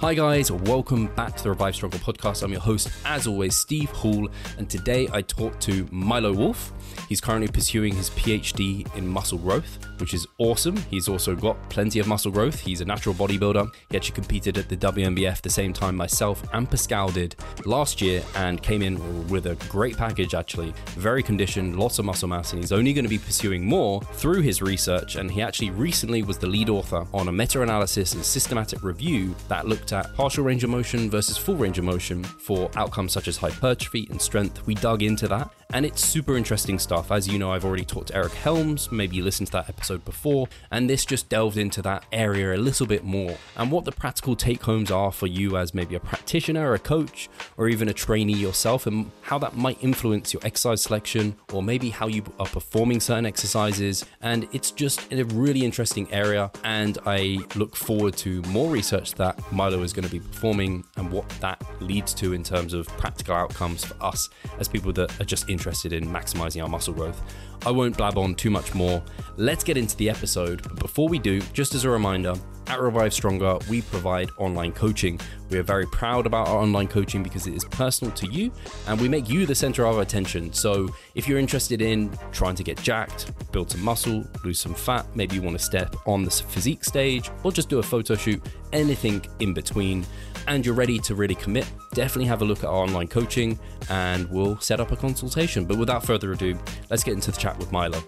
Hi, guys, welcome back to the Revive Stronger podcast. I'm your host, as always, Steve Hall, and today I talk to Milo Wolf. He's currently pursuing his PhD in muscle growth, which is awesome. He's also got plenty of muscle growth. He's a natural bodybuilder. He actually competed at the WNBF the same time myself and Pascal did last year and came in with a great package, actually. Very conditioned, lots of muscle mass, and he's only going to be pursuing more through his research. And he actually recently was the lead author on a meta analysis and systematic review that looked at partial range of motion versus full range of motion for outcomes such as hypertrophy and strength. We dug into that, and it's super interesting stuff. As you know, I've already talked to Eric Helms, maybe you listened to that episode before, and this just delved into that area a little bit more. And what the practical take homes are for you as maybe a practitioner, a coach, or even a trainee yourself, and how that might influence your exercise selection or maybe how you are performing certain exercises. And it's just a really interesting area, and I look forward to more research that Milo is going to be performing and what that leads to in terms of practical outcomes for us as people that are just interested in maximizing our muscle growth. I won't blab on too much more. Let's get into the episode. But before we do, just as a reminder, at Revive Stronger, we provide online coaching. We are very proud about our online coaching because it is personal to you and we make you the center of our attention. So, if you're interested in trying to get jacked, build some muscle, lose some fat, maybe you want to step on the physique stage or just do a photo shoot, anything in between, and you're ready to really commit, definitely have a look at our online coaching and we'll set up a consultation. But without further ado, let's get into the chat with Milo.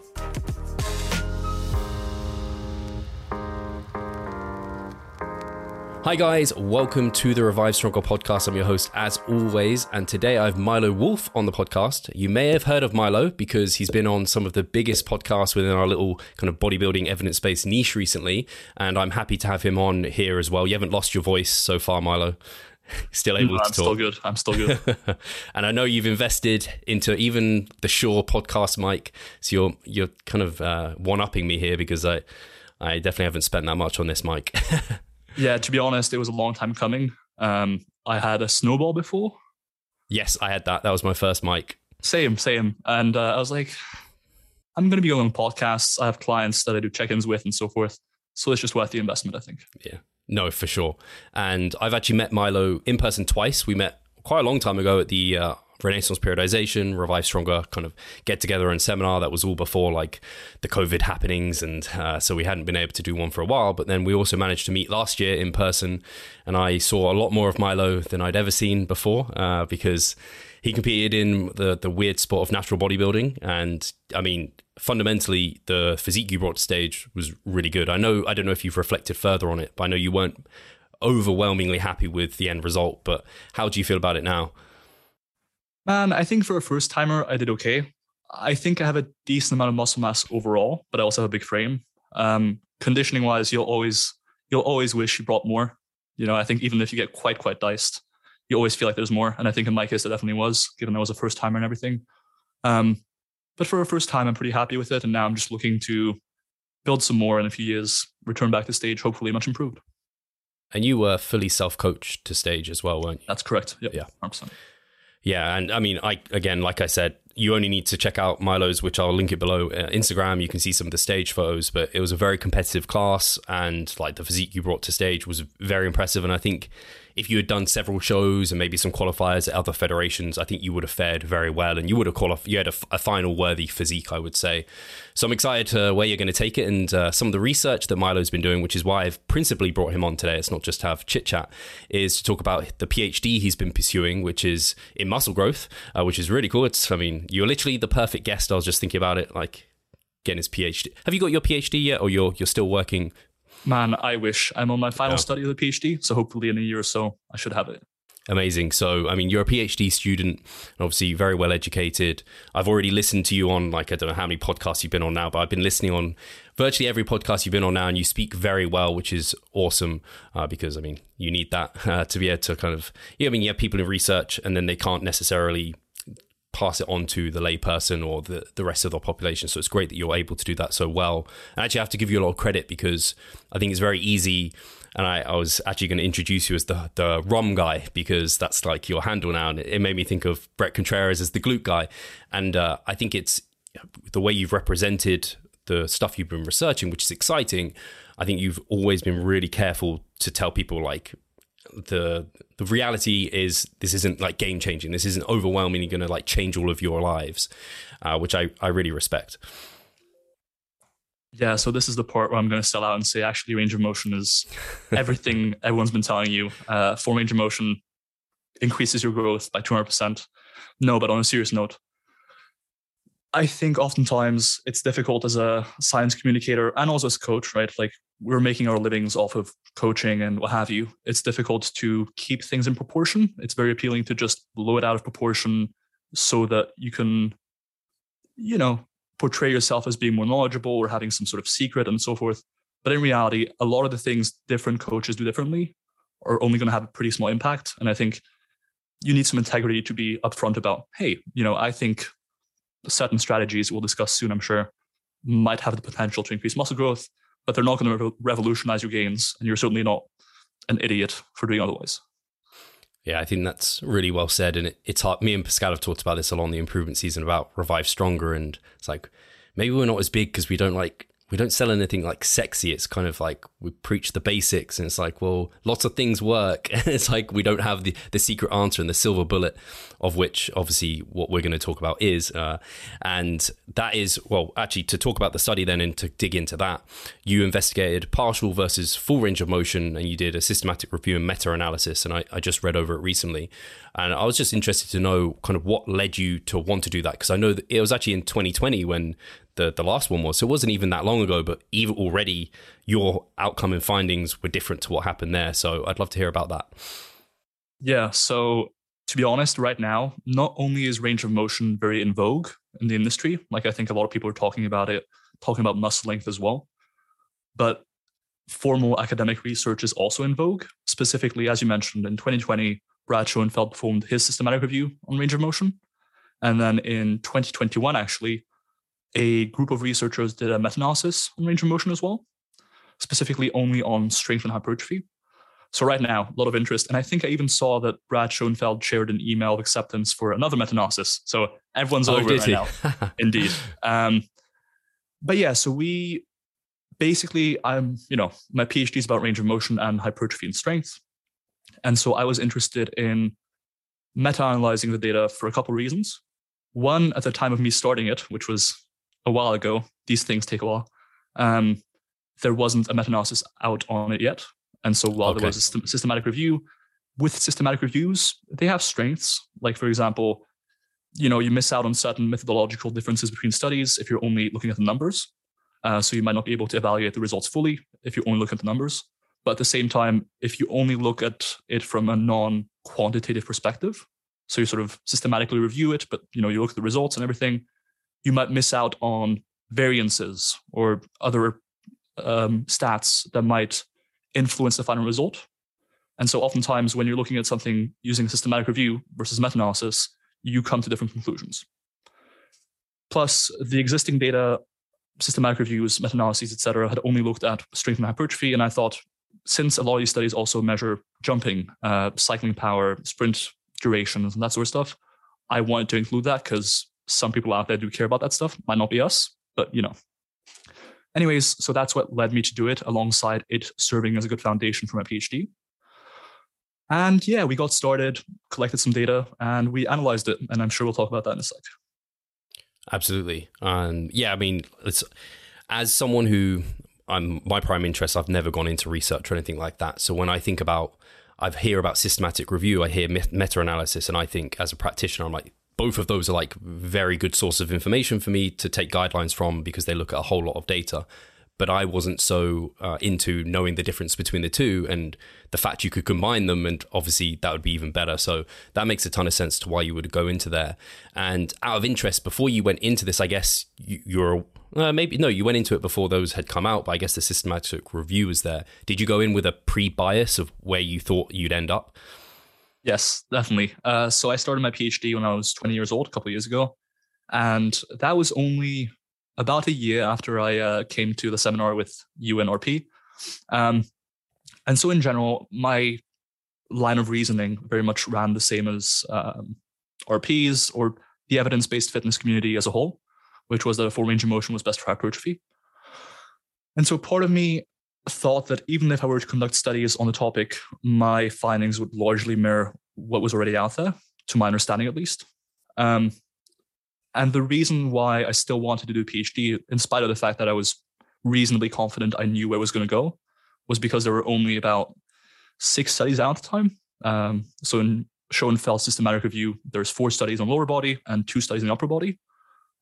Hi, guys, welcome to the Revive Stronger podcast. I'm your host, as always, and today I have Milo Wolf on the podcast. You may have heard of Milo because he's been on some of the biggest podcasts within our little kind of bodybuilding evidence based niche recently, and I'm happy to have him on here as well. You haven't lost your voice so far, Milo. Still able no, to I'm talk. still good. I'm still good. and I know you've invested into even the Shure podcast mic, so you're you're kind of uh, one upping me here because I I definitely haven't spent that much on this mic. yeah, to be honest, it was a long time coming. Um, I had a snowball before. Yes, I had that. That was my first mic. Same, same. And uh, I was like, I'm going to be going on podcasts. I have clients that I do check ins with and so forth. So it's just worth the investment, I think. Yeah, no, for sure. And I've actually met Milo in person twice. We met quite a long time ago at the uh, Renaissance Periodization, Revive Stronger kind of get together and seminar. That was all before like the COVID happenings. And uh, so we hadn't been able to do one for a while. But then we also managed to meet last year in person. And I saw a lot more of Milo than I'd ever seen before uh, because he competed in the, the weird sport of natural bodybuilding. And I mean, fundamentally, the physique you brought to stage was really good. I know, I don't know if you've reflected further on it, but I know you weren't overwhelmingly happy with the end result. But how do you feel about it now? Man, I think for a first timer, I did okay. I think I have a decent amount of muscle mass overall, but I also have a big frame. Um, conditioning wise, you'll always you'll always wish you brought more. You know, I think even if you get quite quite diced, you always feel like there's more. And I think in my case, it definitely was, given I was a first timer and everything. Um, but for a first time, I'm pretty happy with it, and now I'm just looking to build some more in a few years, return back to stage, hopefully much improved. And you were fully self-coached to stage as well, weren't you? That's correct. Yep. Yeah. 100%. Yeah, and I mean, I again, like I said, you only need to check out Milo's, which I'll link it below. Uh, Instagram, you can see some of the stage photos, but it was a very competitive class, and like the physique you brought to stage was very impressive. And I think if you had done several shows and maybe some qualifiers at other federations, I think you would have fared very well, and you would have qualified. You had a, a final worthy physique, I would say. So I'm excited to where you're going to take it and uh, some of the research that Milo's been doing, which is why I've principally brought him on today. It's not just to have chit chat, is to talk about the PhD he's been pursuing, which is in muscle growth, uh, which is really cool. It's, I mean, you're literally the perfect guest. I was just thinking about it, like getting his PhD. Have you got your PhD yet, or you're you're still working? Man, I wish I'm on my final Yeah. study of the PhD, so hopefully in a year or so I should have it. Amazing. So, I mean, you're a PhD student, and obviously very well educated. I've already listened to you on, like, I don't know how many podcasts you've been on now, but I've been listening on virtually every podcast you've been on now, and you speak very well, which is awesome uh, because, I mean, you need that uh, to be able to kind of, yeah, I mean, you have people in research, and then they can't necessarily pass it on to the layperson or the, the rest of the population. So it's great that you're able to do that so well. And actually, I have to give you a lot of credit because I think it's very easy. And I, I was actually going to introduce you as the, the ROM guy because that's like your handle now. And it, it made me think of Bret Contreras as the glute guy. And uh, I think it's the way you've represented the stuff you've been researching, which is exciting. I think you've always been really careful to tell people like the the reality is this isn't like game changing. This isn't overwhelmingly going to like change all of your lives, uh, which I I really respect. Yeah, so this is the part where I'm going to sell out and say actually range of motion is everything everyone's been telling you. Uh, full range of motion increases your growth by 200%. No, but on a serious note, I think oftentimes it's difficult as a science communicator and also as a coach, right? Like we're making our livings off of coaching and what have you. It's difficult to keep things in proportion. It's very appealing to just blow it out of proportion so that you can, you know, portray yourself as being more knowledgeable or having some sort of secret and so forth. But in reality, a lot of the things different coaches do differently are only going to have a pretty small impact. And I think you need some integrity to be upfront about, hey, you know, I think certain strategies we'll discuss soon, I'm sure, might have the potential to increase muscle growth, but they're not going to revolutionize your gains. And you're certainly not an idiot for doing otherwise. Yeah, I think that's really well said. And it, it's hard. Me and Pascal have talked about this along the improvement season about Revive Stronger. And it's like, maybe we're not as big because we don't like we don't sell anything like sexy. It's kind of like we preach the basics, and it's like, well, lots of things work. And it's like we don't have the, the secret answer and the silver bullet, of which obviously what we're going to talk about is. Uh, and that is, well, actually, to talk about the study then and to dig into that, you investigated partial versus full range of motion and you did a systematic review and meta analysis. And I, I just read over it recently. And I was just interested to know kind of what led you to want to do that. Because I know that it was actually in 2020 when the the last one was. So it wasn't even that long ago, but even already your outcome and findings were different to what happened there. So I'd love to hear about that. Yeah. So to be honest, right now, not only is range of motion very in vogue in the industry, like I think a lot of people are talking about it, talking about muscle length as well, but formal academic research is also in vogue. Specifically, as you mentioned, in 2020, Brad Schoenfeld performed his systematic review on range of motion. And then in 2021, actually, a group of researchers did a meta-analysis on range of motion as well, specifically only on strength and hypertrophy. So right now, a lot of interest. And I think I even saw that Brad Schoenfeld shared an email of acceptance for another meta-analysis. So everyone's oh, over it right now. Indeed. Um, but yeah, so we basically, I'm, you know, my PhD is about range of motion and hypertrophy and strength. And so I was interested in meta-analyzing the data for a couple of reasons. One, at the time of me starting it, which was a while ago. These things take a while. Um, there wasn't a meta-analysis out on it yet, and so while okay. there was a systematic review, with systematic reviews, they have strengths. Like for example, you know, you miss out on certain methodological differences between studies if you're only looking at the numbers. Uh, so you might not be able to evaluate the results fully if you only look at the numbers. But at the same time, if you only look at it from a non-quantitative perspective, so you sort of systematically review it, but you know you look at the results and everything, you might miss out on variances or other um, stats that might influence the final result. And so, oftentimes, when you're looking at something using systematic review versus meta analysis, you come to different conclusions. Plus, the existing data, systematic reviews, meta analyses, et cetera, had only looked at strength and hypertrophy. And I thought, since a lot of these studies also measure jumping, uh, cycling power, sprint durations, and that sort of stuff, I wanted to include that because some people out there do care about that stuff. Might not be us, but you know. Anyways, so that's what led me to do it alongside it serving as a good foundation for my PhD. And yeah, we got started, collected some data, and we analyzed it. And I'm sure we'll talk about that in a sec. Absolutely. And yeah, I mean, it's as someone who I'm my prime interest, I've never gone into research or anything like that. So when I think about I hear about systematic review, I hear meta analysis, and I think as a practitioner, I'm like, both of those are like very good source of information for me to take guidelines from because they look at a whole lot of data but I wasn't so uh, into knowing the difference between the two and the fact you could combine them, and obviously that would be even better. So that makes a ton of sense to why you would go into there. And out of interest, before you went into this, I guess you, are uh, maybe no, you went into it before those had come out, but I guess the systematic review was there. Did you go in with a pre bias of where you thought you'd end up? Yes, definitely. Uh, so I started my PhD when I was 20 years old, a couple years ago. And that was only about a year after I uh, came to the seminar with UNRP. Um, and so, in general, my line of reasoning very much ran the same as um, RPs or the evidence based fitness community as a whole, which was that a full range of motion was best for hypertrophy. And so, part of me thought that even if I were to conduct studies on the topic, my findings would largely mirror what was already out there, to my understanding at least. Um, and the reason why I still wanted to do PhD, in spite of the fact that I was reasonably confident I knew where I was going to go, was because there were only about six studies out at the time. Um, so in Schoenfeld systematic review, there's four studies on lower body and two studies in the upper body.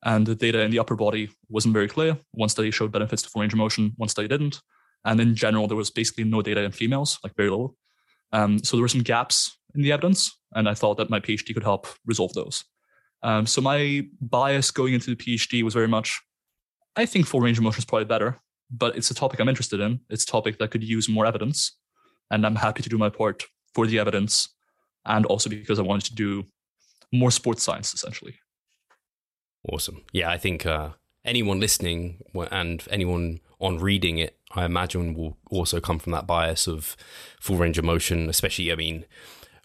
And the data in the upper body wasn't very clear. One study showed benefits to full range of motion, one study didn't. And in general, there was basically no data in females, like very little. Um, so there were some gaps in the evidence, and I thought that my PhD could help resolve those. Um, so my bias going into the PhD was very much, I think full range of motion is probably better, but it's a topic I'm interested in. It's a topic that could use more evidence, and I'm happy to do my part for the evidence, and also because I wanted to do more sports science essentially. Awesome. Yeah, I think uh, anyone listening and anyone on reading it, I imagine will also come from that bias of full range of motion, especially, I mean,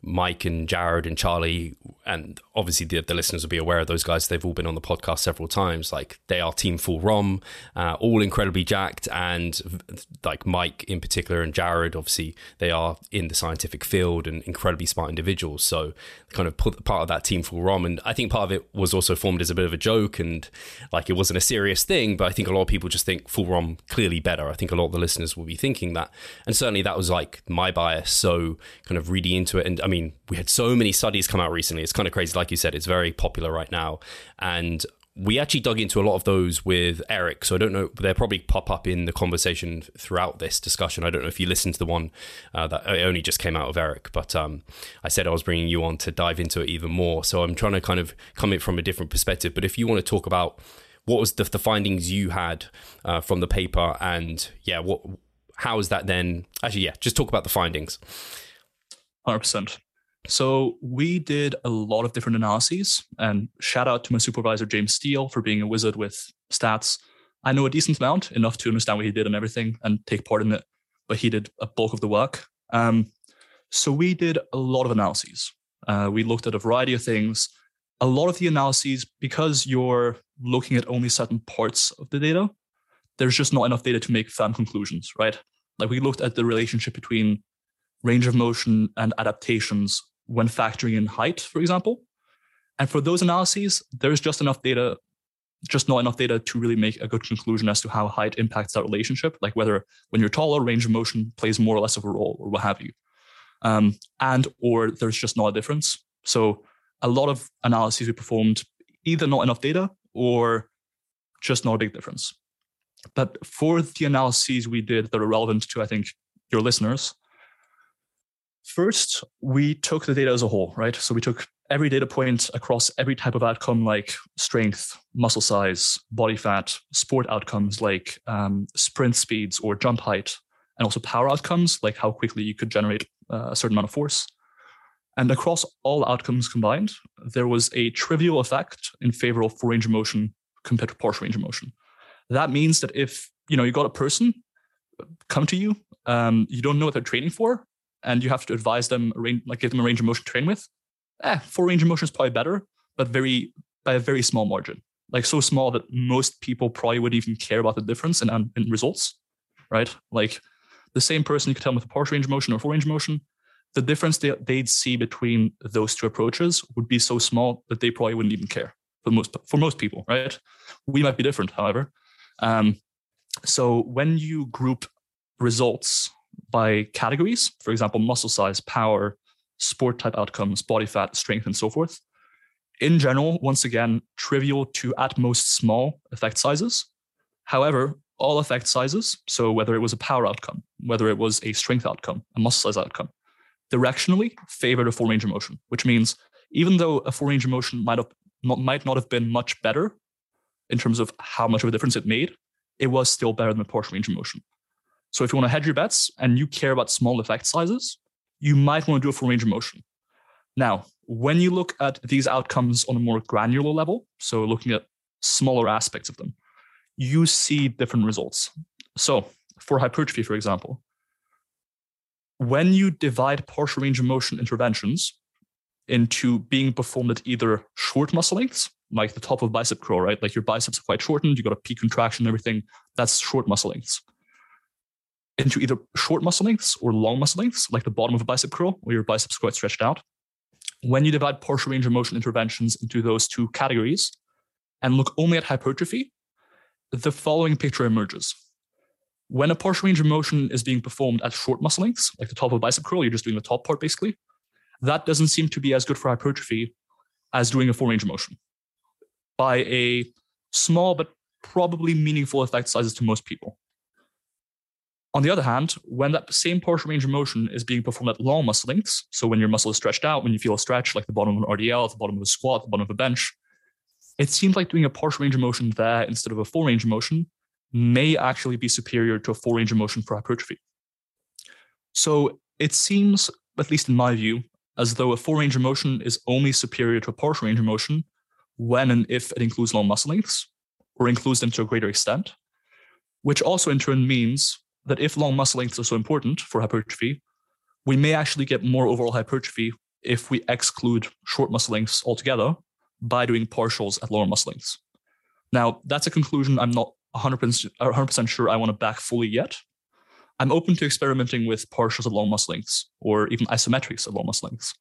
Mike and Jared and Charlie, and obviously the, the listeners will be aware of those guys. They've all been on the podcast several times. Like they are Team Full ROM, uh, all incredibly jacked, and like Mike in particular and Jared, obviously they are in the scientific field and incredibly smart individuals. So kind of put part of that Team Full ROM, and I think part of it was also formed as a bit of a joke and like it wasn't a serious thing. But I think a lot of people just think Full ROM clearly better. I think a lot of the listeners will be thinking that, and certainly that was like my bias. So kind of reading into it, and I mean, we had so many studies come out recently. It's kind of crazy. Like you said, it's very popular right now. And we actually dug into a lot of those with Eric. So I don't know, they'll probably pop up in the conversation throughout this discussion. I don't know if you listened to the one uh, that only just came out of Eric, but um, I said I was bringing you on to dive into it even more. So I'm trying to kind of come in from a different perspective. But if you want to talk about what was the, the findings you had uh, from the paper and yeah, what, how is that then? Actually, yeah, just talk about the findings. 100%. So we did a lot of different analyses, and shout out to my supervisor James Steele for being a wizard with stats. I know a decent amount, enough to understand what he did and everything, and take part in it. But he did a bulk of the work. Um, so we did a lot of analyses. Uh, we looked at a variety of things. A lot of the analyses, because you're looking at only certain parts of the data, there's just not enough data to make firm conclusions, right? Like we looked at the relationship between range of motion and adaptations when factoring in height, for example. And for those analyses, there's just enough data, just not enough data to really make a good conclusion as to how height impacts that relationship, like whether when you're taller, range of motion plays more or less of a role or what have you. Um, and or there's just not a difference. So a lot of analyses we performed, either not enough data or just not a big difference. But for the analyses we did that are relevant to, I think, your listeners, First, we took the data as a whole, right? So we took every data point across every type of outcome like strength, muscle size, body fat, sport outcomes like um, sprint speeds or jump height, and also power outcomes like how quickly you could generate uh, a certain amount of force. And across all outcomes combined, there was a trivial effect in favor of full range of motion compared to partial range of motion. That means that if you know you got a person come to you, um, you don't know what they're training for, and you have to advise them, like give them a range of motion to train with, eh, full range of motion is probably better, but very by a very small margin. Like so small that most people probably wouldn't even care about the difference in, in results, right? Like the same person you could tell them with a partial range of motion or full range of motion, the difference they, they'd see between those two approaches would be so small that they probably wouldn't even care for most for most people, right? We might be different, however. Um, so when you group results by categories, for example, muscle size, power, sport type outcomes, body fat, strength, and so forth. In general, once again, trivial to at most small effect sizes. However, all effect sizes, so whether it was a power outcome, whether it was a strength outcome, a muscle size outcome, directionally favored a full range of motion, which means even though a full range of motion might have not might not have been much better in terms of how much of a difference it made, it was still better than a partial range of motion. So if you want to hedge your bets and you care about small effect sizes, you might want to do a full range of motion. Now, when you look at these outcomes on a more granular level, so looking at smaller aspects of them, you see different results. So for hypertrophy, for example, when you divide partial range of motion interventions into being performed at either short muscle lengths, like the top of bicep curl, right? Like your biceps are quite shortened, you got a peak contraction and everything. That's short muscle lengths into either short muscle lengths or long muscle lengths, like the bottom of a bicep curl or your biceps quite stretched out. When you divide partial range of motion interventions into those two categories and look only at hypertrophy, the following picture emerges. When a partial range of motion is being performed at short muscle lengths, like the top of a bicep curl, you're just doing the top part basically, that doesn't seem to be as good for hypertrophy as doing a full range of motion by a small but probably meaningful effect sizes to most people. On the other hand, when that same partial range of motion is being performed at long muscle lengths, so when your muscle is stretched out, when you feel a stretch, like the bottom of an RDL, the bottom of a squat, the bottom of a bench, it seems like doing a partial range of motion there instead of a full range of motion may actually be superior to a full range of motion for hypertrophy. So it seems, at least in my view, as though a full range of motion is only superior to a partial range of motion when and if it includes long muscle lengths or includes them to a greater extent, which also in turn means that if long muscle lengths are so important for hypertrophy, we may actually get more overall hypertrophy if we exclude short muscle lengths altogether by doing partials at lower muscle lengths. Now, that's a conclusion I'm not 100%, 100% sure I want to back fully yet. I'm open to experimenting with partials at long muscle lengths or even isometrics at long muscle lengths.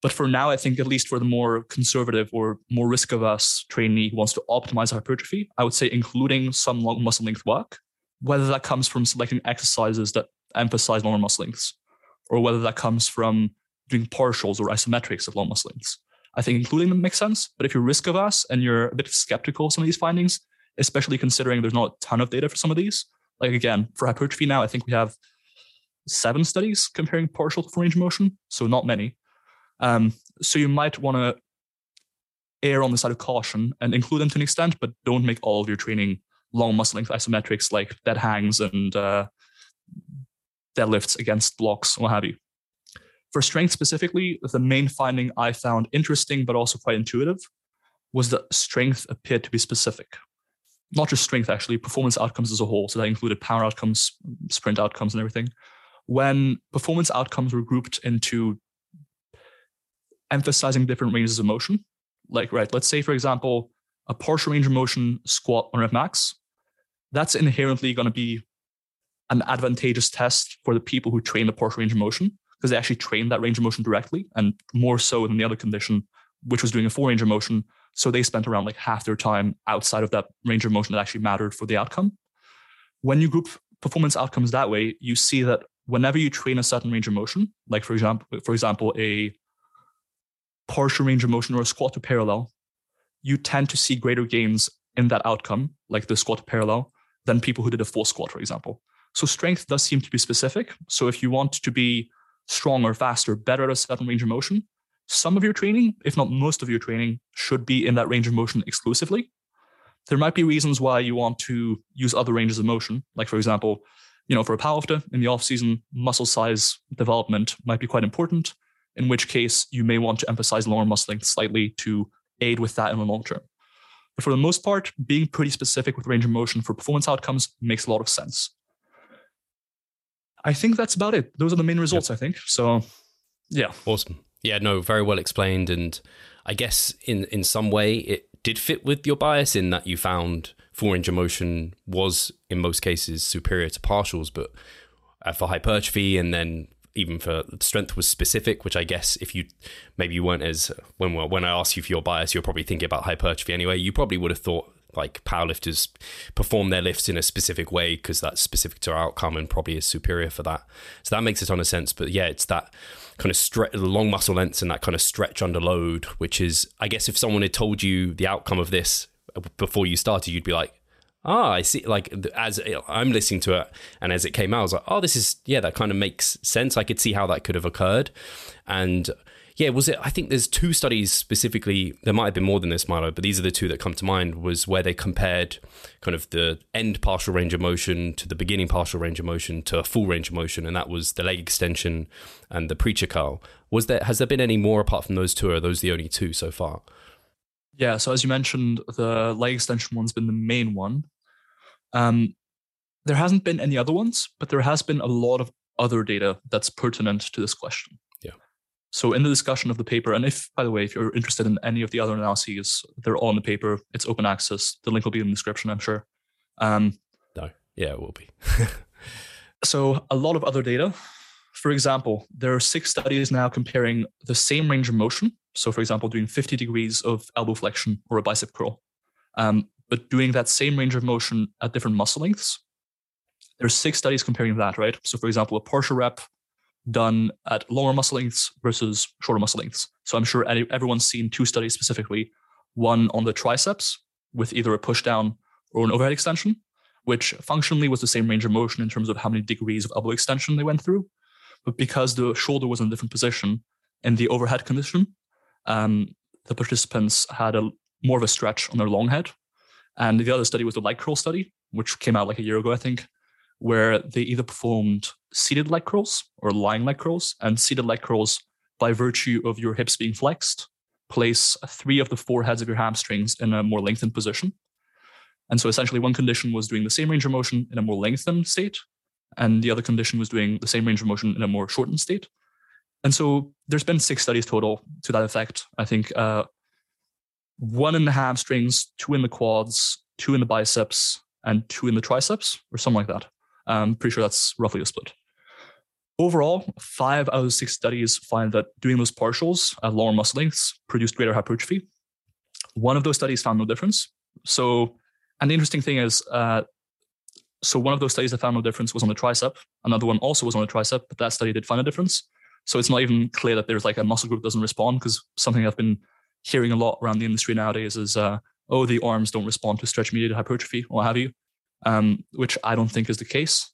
But for now, I think at least for the more conservative or more risk averse trainee who wants to optimize hypertrophy, I would say including some long muscle length work whether that comes from selecting exercises that emphasize longer muscle lengths, or whether that comes from doing partials or isometrics of long muscle lengths. I think including them makes sense. But if you're risk averse and you're a bit skeptical of some of these findings, especially considering there's not a ton of data for some of these, like again, for hypertrophy now, I think we have seven studies comparing partial to full range of motion, so not many. Um, so you might want to err on the side of caution and include them to an extent, but don't make all of your training long muscle length isometrics like dead hangs and uh, deadlifts against blocks, what have you. For strength specifically, the main finding I found interesting but also quite intuitive was that strength appeared to be specific. Not just strength, actually, performance outcomes as a whole. So that included power outcomes, sprint outcomes, and everything. When performance outcomes were grouped into emphasizing different ranges of motion, like, right, let's say, for example, a partial range of motion squat on rep max, that's inherently going to be an advantageous test for the people who train the partial range of motion because they actually train that range of motion directly and more so than the other condition, which was doing a full range of motion. So they spent around like half their time outside of that range of motion that actually mattered for the outcome. When you group performance outcomes that way, you see that whenever you train a certain range of motion, like for example, for example, a partial range of motion or a squat to parallel, you tend to see greater gains in that outcome, like the squat parallel, than people who did a full squat, for example. So strength does seem to be specific. So if you want to be stronger, faster, better at a certain range of motion, some of your training, if not most of your training, should be in that range of motion exclusively. There might be reasons why you want to use other ranges of motion, like for example, you know, for a powerlifter in the off season, muscle size development might be quite important. In which case, you may want to emphasize lower muscle length slightly to aid with that in the long term. But for the most part, being pretty specific with range of motion for performance outcomes makes a lot of sense. I think that's about it. Those are the main results, yep. I think. So, yeah. Awesome. Yeah, no, very well explained. And I guess in, in some way it did fit with your bias in that you found four range of motion was in most cases superior to partials, but uh, for hypertrophy and then even for strength was specific, which I guess if you maybe you weren't as when when I asked you for your bias, you're probably thinking about hypertrophy anyway. You probably would have thought like powerlifters perform their lifts in a specific way because that's specific to our outcome and probably is superior for that. So that makes a ton of sense. But yeah, it's that kind of stretch, long muscle lengths and that kind of stretch under load, which is, I guess, if someone had told you the outcome of this before you started, you'd be like, ah, I see. Like as I'm listening to it, and as it came out, I was like, oh, this is yeah, that kind of makes sense. I could see how that could have occurred, and yeah, was it? I think there's two studies specifically. There might have been more than this, Milo, but these are the two that come to mind. Was where they compared kind of the end partial range of motion to the beginning partial range of motion to a full range of motion, and that was the leg extension and the preacher curl. Was there? Has there been any more apart from those two? Or are those the only two so far? Yeah, so as you mentioned, the leg extension one's been the main one. Um, there hasn't been any other ones, but there has been a lot of other data that's pertinent to this question. Yeah. So in the discussion of the paper, and if, by the way, if you're interested in any of the other analyses, they're all in the paper. It's open access. The link will be in the description, I'm sure. Um, no, yeah, it will be. So a lot of other data. For example, there are six studies now comparing the same range of motion. So, for example, doing 50 degrees of elbow flexion or a bicep curl, um, but doing that same range of motion at different muscle lengths. There's six studies comparing that, right? So, for example, a partial rep done at longer muscle lengths versus shorter muscle lengths. So, I'm sure everyone's seen two studies specifically one on the triceps with either a push down or an overhead extension, which functionally was the same range of motion in terms of how many degrees of elbow extension they went through. But because the shoulder was in a different position in the overhead condition, um, the participants had a more of a stretch on their long head. And the other study was the leg curl study, which came out like a year ago, I think, where they either performed seated leg curls or lying leg curls. And seated leg curls, by virtue of your hips being flexed, place three of the four heads of your hamstrings in a more lengthened position. And so essentially, one condition was doing the same range of motion in a more lengthened state, and the other condition was doing the same range of motion in a more shortened state. And so there's been six studies total to that effect. I think uh, one in the hamstrings, two in the quads, two in the biceps, and two in the triceps, or something like that. I'm pretty sure that's roughly a split. Overall, five out of six studies find that doing those partials at lower muscle lengths produced greater hypertrophy. One of those studies found no difference. So, and the interesting thing is, uh, so one of those studies that found no difference was on the tricep. Another one also was on the tricep, but that study did find a difference. So it's not even clear that there's like a muscle group doesn't respond because something I've been hearing a lot around the industry nowadays is, uh, oh, the arms don't respond to stretch mediated hypertrophy or what have you, um, which I don't think is the case.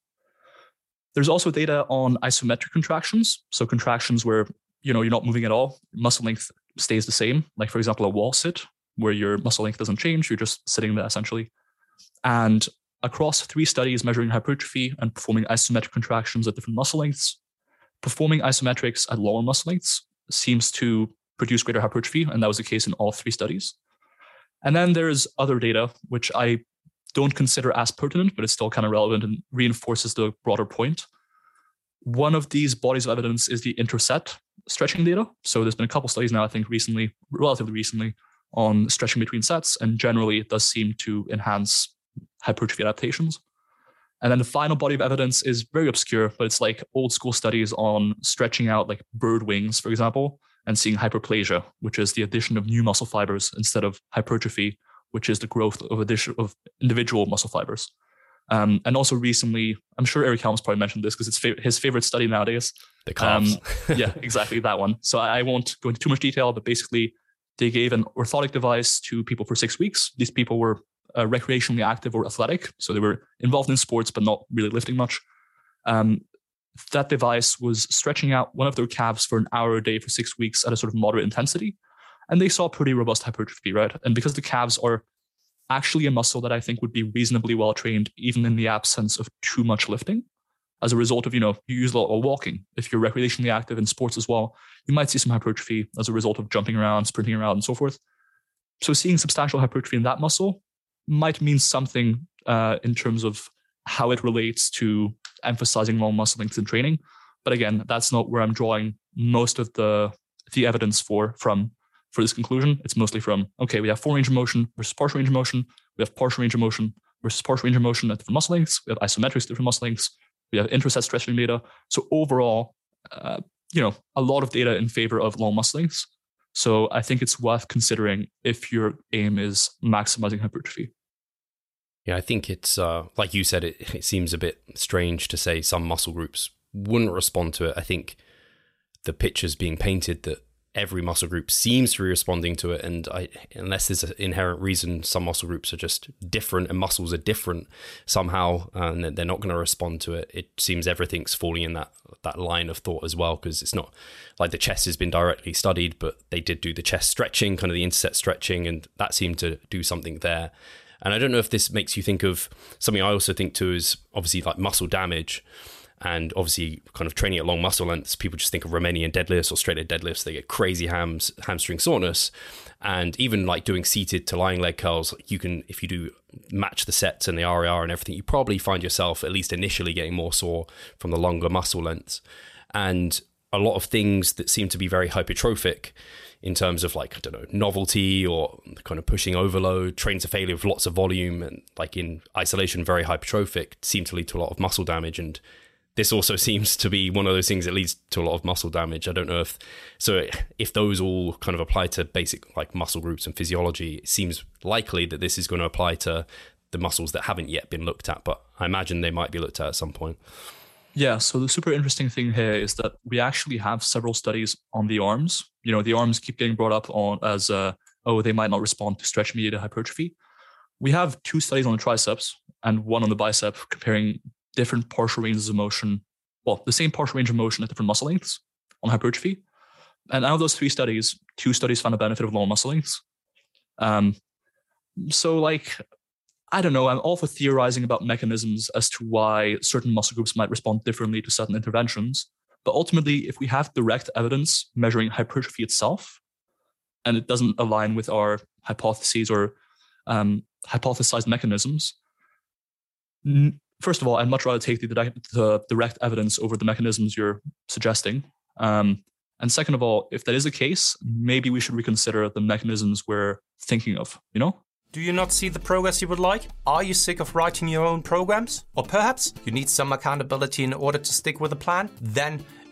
There's also data on isometric contractions. So contractions where you know you're not moving at all, muscle length stays the same. Like for example, a wall sit where your muscle length doesn't change, you're just sitting there essentially. And across three studies measuring hypertrophy and performing isometric contractions at different muscle lengths, performing isometrics at lower muscle lengths seems to produce greater hypertrophy, and that was the case in all three studies. And then there's other data which I don't consider as pertinent, but it's still kind of relevant and reinforces the broader point. One of these bodies of evidence is the interset stretching data. So there's been a couple studies now, I think recently, relatively recently, on stretching between sets, and generally it does seem to enhance hypertrophy adaptations. And then the final body of evidence is very obscure, but it's like old school studies on stretching out like bird wings, for example, and seeing hyperplasia, which is the addition of new muscle fibers instead of hypertrophy, which is the growth of addition of individual muscle fibers. Um, and also recently, I'm sure Eric Helms probably mentioned this because it's his favorite study nowadays. The. Um, yeah, exactly that one. So I won't go into too much detail, but basically, they gave an orthotic device to people for six weeks. These people were uh, recreationally active or athletic, so they were involved in sports but not really lifting much. Um, that device was stretching out one of their calves for an hour a day for six weeks at a sort of moderate intensity and they saw pretty robust hypertrophy, right? And because the calves are actually a muscle that I think would be reasonably well trained, even in the absence of too much lifting. As a result of, you know, you use a lot of walking. If you're recreationally active in sports as well, you might see some hypertrophy as a result of jumping around, sprinting around, and so forth. So seeing substantial hypertrophy in that muscle might mean something uh, in terms of how it relates to emphasizing long muscle length in training. But again, that's not where I'm drawing most of the the evidence for from for this conclusion, it's mostly from okay, we have full range of motion versus partial range of motion. We have partial range of motion versus partial range of motion at different muscle lengths. We have isometrics different muscle lengths. We have interset stretching data. So overall, uh, you know, a lot of data in favor of long muscle lengths. So I think it's worth considering if your aim is maximizing hypertrophy. Yeah, I think it's uh, like you said. It, it seems a bit strange to say some muscle groups wouldn't respond to it. I think the pictures being painted that every muscle group seems to be responding to it. And I, unless there's an inherent reason, some muscle groups are just different and muscles are different somehow, and they're not going to respond to it. It seems everything's falling in that that line of thought as well, because it's not like the chest has been directly studied, but they did do the chest stretching, kind of the interset stretching, and that seemed to do something there. And I don't know if this makes you think of something I also think too is obviously like muscle damage and obviously kind of training at long muscle lengths, people just think of Romanian deadlifts or straight leg deadlifts. They get crazy hams, hamstring soreness, and even like doing seated to lying leg curls, you can if you do match the sets and the RIR and everything, you probably find yourself at least initially getting more sore from the longer muscle lengths, and a lot of things that seem to be very hypertrophic in terms of like I don't know novelty or kind of pushing overload, trains to failure with lots of volume, and like in isolation very hypertrophic seem to lead to a lot of muscle damage and this also seems to be one of those things that leads to a lot of muscle damage. I don't know if so if those all kind of apply to basic like muscle groups and physiology, it seems likely that this is going to apply to the muscles that haven't yet been looked at, but I imagine they might be looked at at some point. Yeah, so the super interesting thing here is that we actually have several studies on the arms. You know, the arms keep getting brought up on as uh, oh, they might not respond to stretch mediated hypertrophy. We have two studies on the triceps and one on the bicep comparing different partial ranges of motion, well, the same partial range of motion at different muscle lengths on hypertrophy. And out of those three studies, two studies found a benefit of lower muscle lengths. Um, so, like, I don't know, I'm all for theorizing about mechanisms as to why certain muscle groups might respond differently to certain interventions. But ultimately, if we have direct evidence measuring hypertrophy itself, and it doesn't align with our hypotheses or um, hypothesized mechanisms, first of all, I'd much rather take the, the direct evidence over the mechanisms you're suggesting. Um, and second of all, if that is the case, maybe we should reconsider the mechanisms we're thinking of, you know? Do you not see the progress you would like? Are you sick of writing your own programs? Or perhaps you need some accountability in order to stick with a plan? Then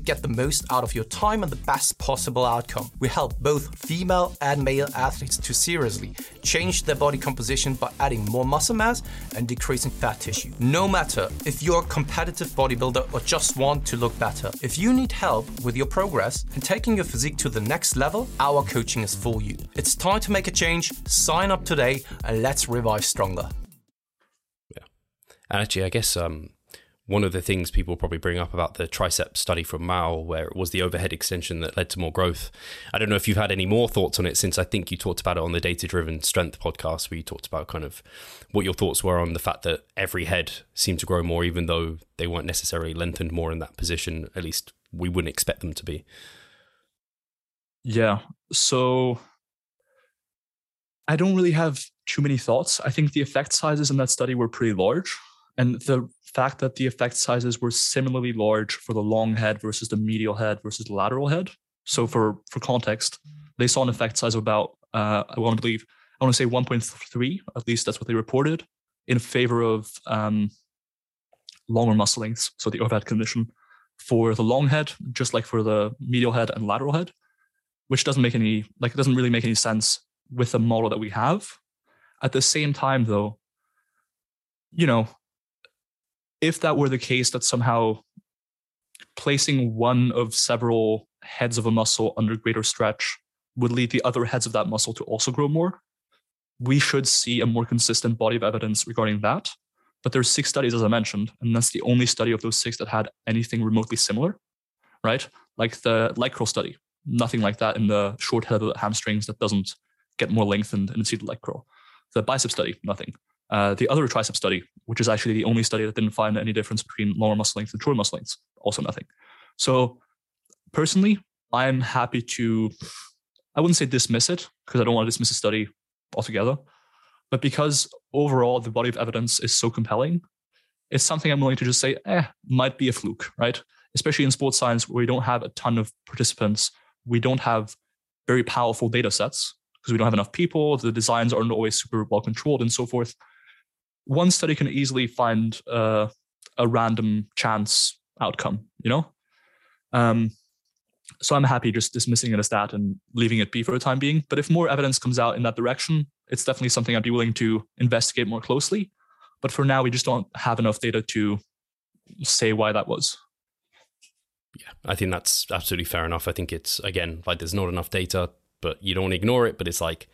get the most out of your time and the best possible outcome. We help both female and male athletes to seriously change their body composition by adding more muscle mass and decreasing fat tissue. No matter if you're a competitive bodybuilder or just want to look better, if you need help with your progress and taking your physique to the next level, our coaching is for you. It's time to make a change. Sign up today and let's revive stronger. Yeah. Actually, I guess um, one of the things people probably bring up about the tricep study from Maeo, where it was the overhead extension that led to more growth. I don't know if you've had any more thoughts on it since I think you talked about it on the Data Driven Strength podcast, where you talked about kind of what your thoughts were on the fact that every head seemed to grow more, even though they weren't necessarily lengthened more in that position. At least we wouldn't expect them to be. Yeah. So I don't really have too many thoughts. I think the effect sizes in that study were pretty large. And the fact that the effect sizes were similarly large for the long head versus the medial head versus the lateral head. So for for context, they saw an effect size of about uh, I want to believe I want to say 1.3 at least that's what they reported in favor of um, longer muscle lengths, so the overhead condition for the long head, just like for the medial head and lateral head, which doesn't make any like it doesn't really make any sense with the model that we have. At the same time, though, you know, if that were the case, that somehow placing one of several heads of a muscle under greater stretch would lead the other heads of that muscle to also grow more, we should see a more consistent body of evidence regarding that. But there's six studies, as I mentioned, and that's the only study of those six that had anything remotely similar, right? Like the light curl study, nothing like that in the short head of the hamstrings that doesn't get more lengthened in the seated leg curl. The bicep study, nothing. Uh, the other tricep study, which is actually the only study that didn't find any difference between lower muscle length and short muscle length, also nothing. So personally, I'm happy to, I wouldn't say dismiss it because I don't want to dismiss a study altogether, but because overall the body of evidence is so compelling, it's something I'm willing to just say, eh, might be a fluke, right? Especially in sports science where we don't have a ton of participants, we don't have very powerful data sets because we don't have enough people, the designs aren't always super well controlled and so forth one study can easily find uh, a random chance outcome, you know? Um, so I'm happy just dismissing it as that and leaving it be for the time being. But if more evidence comes out in that direction, it's definitely something I'd be willing to investigate more closely. But for now, we just don't have enough data to say why that was. Yeah, I think that's absolutely fair enough. I think it's, again, like there's not enough data, but you don't ignore it. But it's like,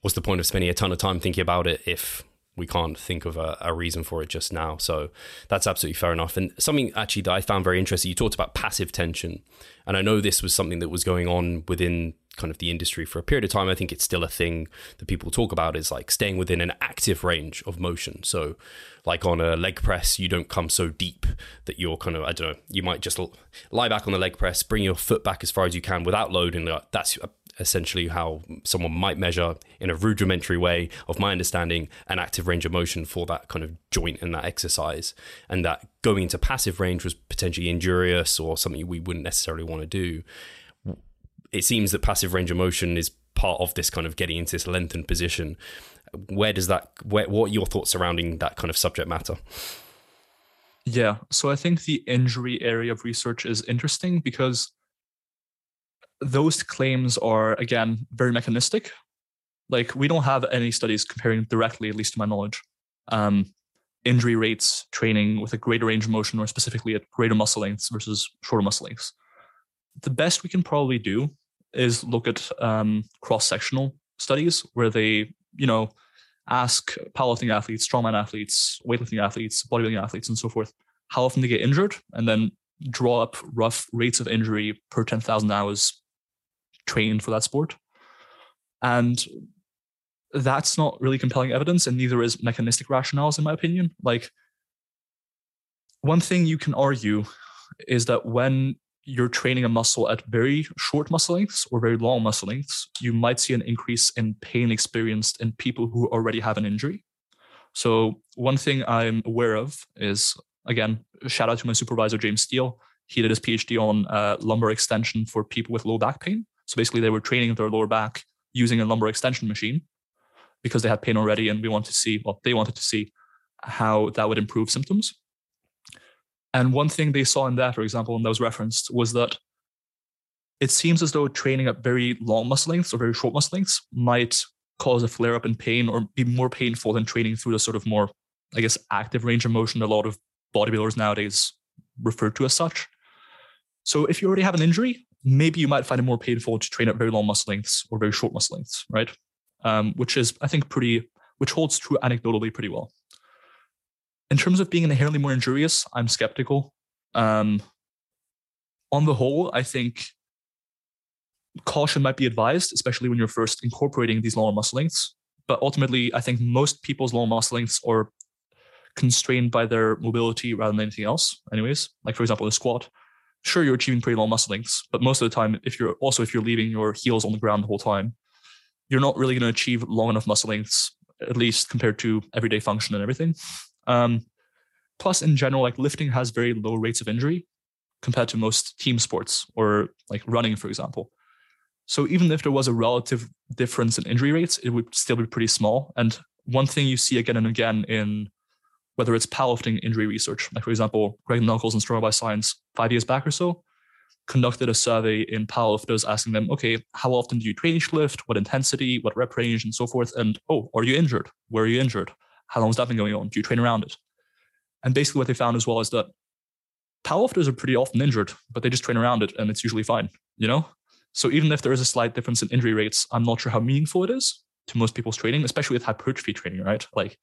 what's the point of spending a ton of time thinking about it if we can't think of a, a, reason for it just now. So that's absolutely fair enough. And something actually that I found very interesting, you talked about passive tension. And I know this was something that was going on within kind of the industry for a period of time, I think it's still a thing that people talk about is like staying within an active range of motion. So, like on a leg press, you don't come so deep that you're kind of, I don't know, you might just lie back on the leg press, bring your foot back as far as you can without loading. That's essentially how someone might measure in a rudimentary way of my understanding an active range of motion for that kind of joint and that exercise. And that going into passive range was potentially injurious or something we wouldn't necessarily want to do. It seems that passive range of motion is part of this kind of getting into this lengthened position. Where does that where, what are your thoughts surrounding that kind of subject matter? Yeah so i think the injury area of research is interesting because those claims are again very mechanistic. Like we don't have any studies comparing directly, at least to my knowledge, um, injury rates training with a greater range of motion or specifically at greater muscle lengths versus shorter muscle lengths. The best we can probably do is look at um, cross-sectional studies where they, you know, ask powerlifting athletes, strongman athletes, weightlifting athletes, bodybuilding athletes, and so forth, how often they get injured, and then draw up rough rates of injury per 10,000 hours trained for that sport. And that's not really compelling evidence, and neither is mechanistic rationales, in my opinion. Like, one thing you can argue is that when you're training a muscle at very short muscle lengths or very long muscle lengths, you might see an increase in pain experienced in people who already have an injury. So, one thing I'm aware of is again, shout out to my supervisor, James Steele. He did his PhD on uh, lumbar extension for people with low back pain. So basically, they were training their lower back using a lumbar extension machine because they had pain already, and we wanted to see well, they wanted to see how that would improve symptoms. And one thing they saw in that, for example, and that was referenced, was that it seems as though training at very long muscle lengths or very short muscle lengths might cause a flare up in pain or be more painful than training through the sort of more, I guess, active range of motion a lot of bodybuilders nowadays refer to as such. So if you already have an injury, maybe you might find it more painful to train at very long muscle lengths or very short muscle lengths, right? Um, which is, I think, pretty, which holds true anecdotally pretty well. In terms of being inherently more injurious, I'm skeptical. Um, on the whole, I think caution might be advised, especially when you're first incorporating these longer muscle lengths. But ultimately, I think most people's long muscle lengths are constrained by their mobility rather than anything else, anyways. Like, for example, the squat sure you're achieving pretty long muscle lengths, but most of the time, if you're also if you're leaving your heels on the ground the whole time, you're not really going to achieve long enough muscle lengths, at least compared to everyday function and everything. Um, plus, in general, like lifting has very low rates of injury compared to most team sports or like running, for example. So even if there was a relative difference in injury rates, it would still be pretty small. And one thing you see again and again in whether it's powerlifting injury research. Like, for example, Greg Nuckols and Stronger by Science, five years back or so, conducted a survey in powerlifters asking them, okay, how often do you train each lift? What intensity? What rep range? And so forth. And, oh, are you injured? Where are you injured? How long has that been going on? Do you train around it? And basically, what they found as well is that powerlifters are pretty often injured, but they just train around it and it's usually fine, you know? So even if there is a slight difference in injury rates, I'm not sure how meaningful it is to most people's training, especially with hypertrophy training, right? Like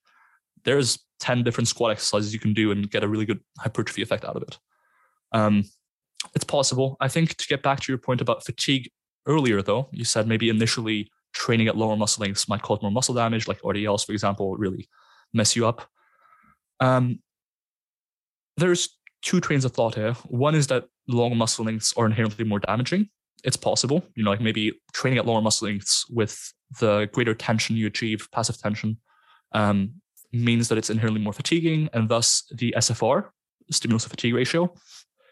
there's 10 different squat exercises you can do and get a really good hypertrophy effect out of it. Um, it's possible. I think to get back to your point about fatigue earlier, though, you said maybe initially training at lower muscle lengths might cause more muscle damage, like RDLs, for example, really mess you up. Um, there's two trains of thought here. One is that long muscle lengths are inherently more damaging. It's possible, you know, like maybe training at lower muscle lengths with the greater tension you achieve, passive tension, um, means that it's inherently more fatiguing, and thus the SFR, stimulus to fatigue ratio,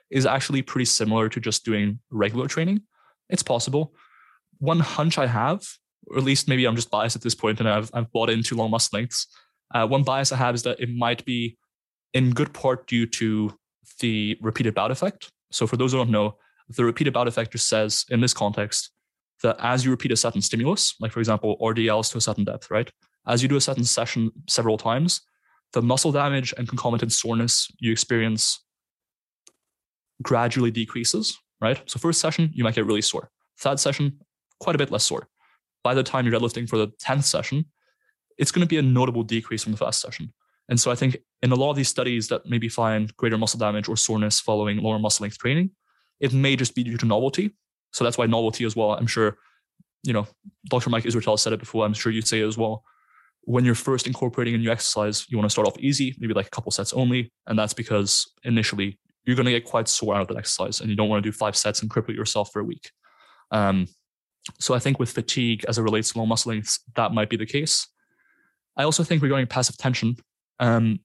is actually pretty similar to just doing regular training. It's possible. One hunch I have, or at least maybe I'm just biased at this point and I've, I've bought into long muscle lengths. Uh, one bias I have is that it might be in good part due to the repeated bout effect. So, for those who don't know, the repeated bout effect just says in this context that as you repeat a certain stimulus, like for example, RDLs to a certain depth, right? As you do a certain session several times, the muscle damage and concomitant soreness you experience gradually decreases, right? So first session, you might get really sore. Third session, quite a bit less sore. By the time you're deadlifting for the 10th session, it's going to be a notable decrease from the first session. And so I think in a lot of these studies that maybe find greater muscle damage or soreness following lower muscle length training, it may just be due to novelty. So that's why novelty as well, I'm sure you know, Dr. Mike Israetel said it before. I'm sure you'd say it as well. When you're first incorporating a new exercise, you want to start off easy, maybe like a couple sets only. And that's because initially you're going to get quite sore out of that exercise and you don't want to do five sets and cripple yourself for a week. Um, so I think with fatigue as it relates to long muscle lengths, that might be the case. I also think regarding passive tension, um,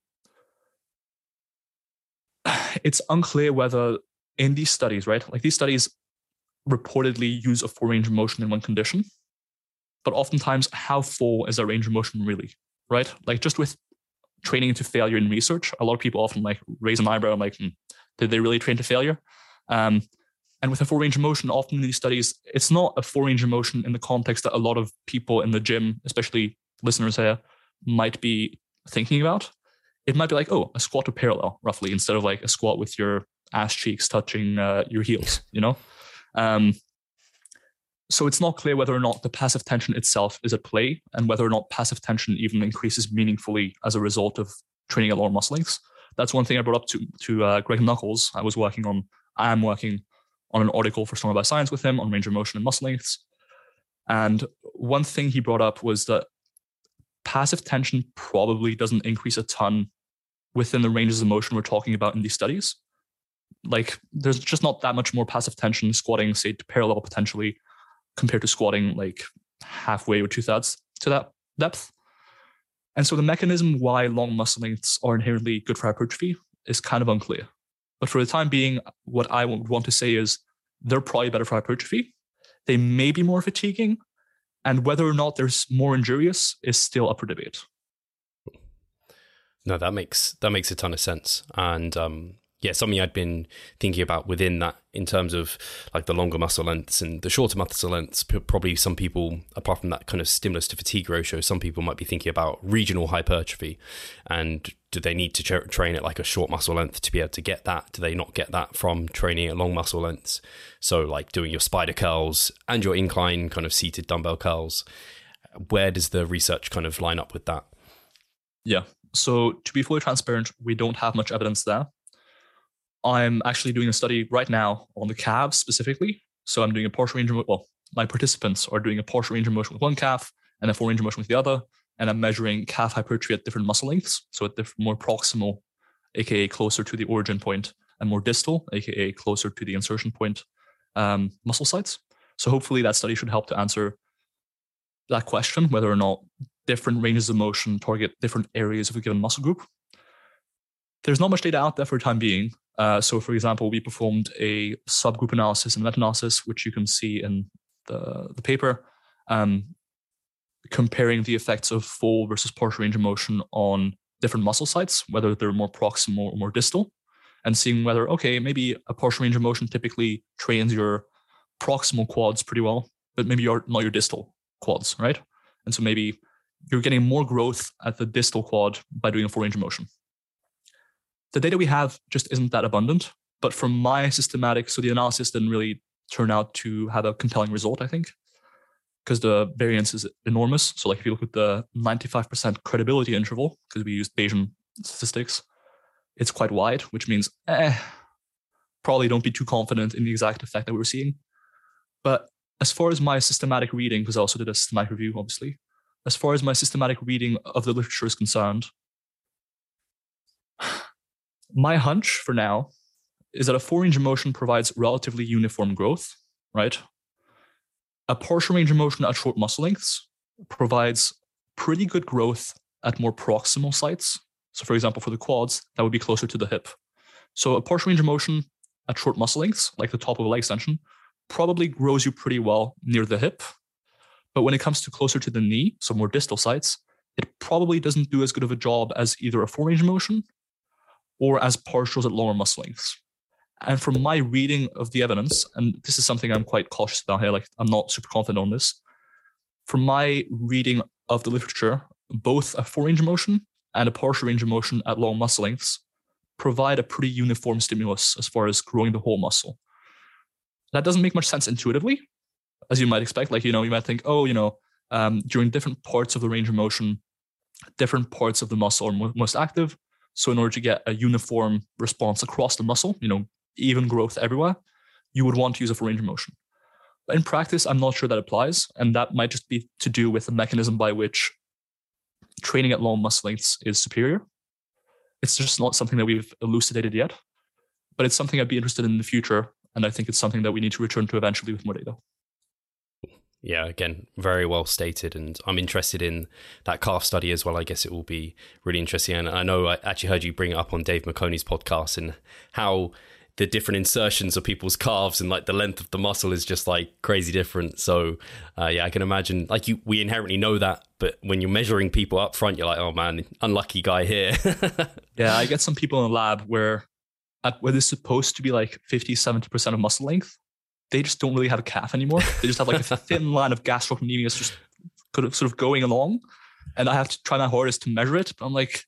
it's unclear whether in these studies, right, like these studies reportedly use a full range of motion in one condition, but oftentimes how full is that range of motion really, right? Like just with training to failure in research, a lot of people often like raise an eyebrow, and like, hmm, did they really train to failure? Um, and with a full range of motion, often in these studies, it's not a full range of motion in the context that a lot of people in the gym, especially listeners here, might be thinking about. It might be like, oh, a squat to parallel, roughly, instead of like a squat with your ass cheeks touching uh, your heels, you know? Um, so it's not clear whether or not the passive tension itself is at play and whether or not passive tension even increases meaningfully as a result of training at lower muscle lengths. That's one thing I brought up to, to uh, Greg Nuckols. I was working on, I am working on an article for Stronger by Science with him on range of motion and muscle lengths. And one thing he brought up was that passive tension probably doesn't increase a ton within the ranges of motion we're talking about in these studies. Like there's just not that much more passive tension squatting, say, to parallel potentially, compared to squatting like halfway or two thirds to that depth. And so the mechanism why long muscle lengths are inherently good for hypertrophy is kind of unclear. But for the time being, what I would want to say is they're probably better for hypertrophy. They may be more fatiguing, and whether or not there's more injurious is still up for debate. No, that makes that makes a ton of sense, and um, yeah, something I'd been thinking about within that in terms of like the longer muscle lengths and the shorter muscle lengths. Probably some people, apart from that kind of stimulus to fatigue ratio, some people might be thinking about regional hypertrophy and do they need to tra- train at like a short muscle length to be able to get that? Do they not get that from training at long muscle lengths? So, like doing your spider curls and your incline kind of seated dumbbell curls. Where does the research kind of line up with that? Yeah. So, to be fully transparent, we don't have much evidence there. I'm actually doing a study right now on the calves specifically. So I'm doing a partial range of well, my participants are doing a partial range of motion with one calf and a full range of motion with the other. And I'm measuring calf hypertrophy at different muscle lengths. So at different, more proximal, aka closer to the origin point, and more distal, aka closer to the insertion point um, muscle sites. So hopefully that study should help to answer that question, whether or not different ranges of motion target different areas of a given muscle group. There's not much data out there for the time being, uh, so, for example, we performed a subgroup analysis and meta-analysis, which you can see in the, the paper, um, comparing the effects of full versus partial range of motion on different muscle sites, whether they're more proximal or more distal, and seeing whether, okay, maybe a partial range of motion typically trains your proximal quads pretty well, but maybe not your distal quads, right? And so maybe you're getting more growth at the distal quad by doing a full range of motion the data we have just isn't that abundant. But from my systematic, so the analysis didn't really turn out to have a compelling result, I think, because the variance is enormous. So, like if you look at the 95% credibility interval, because we used Bayesian statistics, it's quite wide, which means eh, probably don't be too confident in the exact effect that we were seeing. But as far as my systematic reading, because I also did a systematic review, obviously, as far as my systematic reading of the literature is concerned, my hunch for now is that a four range of motion provides relatively uniform growth, right? A partial range of motion at short muscle lengths provides pretty good growth at more proximal sites. So, for example, for the quads, that would be closer to the hip. So, a partial range of motion at short muscle lengths, like the top of a leg extension, probably grows you pretty well near the hip. But when it comes to closer to the knee, so more distal sites, it probably doesn't do as good of a job as either a four range of motion or as partials at lower muscle lengths. And from my reading of the evidence, and this is something I'm quite cautious about here, like I'm not super confident on this. From my reading of the literature, both a full range of motion and a partial range of motion at low muscle lengths provide a pretty uniform stimulus as far as growing the whole muscle. That doesn't make much sense intuitively, as you might expect. Like, you know, you might think, oh, you know, um, during different parts of the range of motion, different parts of the muscle are most active, so in order to get a uniform response across the muscle, you know, even growth everywhere, you would want to use a full range of motion. in practice, I'm not sure that applies. And that might just be to do with the mechanism by which training at long muscle lengths is superior. It's just not something that we've elucidated yet, but it's something I'd be interested in in the future. And I think it's something that we need to return to eventually with more data. Yeah, again, very well stated. And I'm interested in that calf study as well. I guess it will be really interesting. And I know I actually heard you bring it up on Dave McConey's podcast and how the different insertions of people's calves and like the length of the muscle is just like crazy different. So uh, yeah, I can imagine like you we inherently know that, but when you're measuring people up front, you're like, oh man, unlucky guy here. yeah, I get some people in the lab where at where they're supposed to be like 50, 70% of muscle length, they just don't really have a calf anymore. They just have like a thin line of gastrocnemius just sort of going along. And I have to try my hardest to measure it. But I'm like,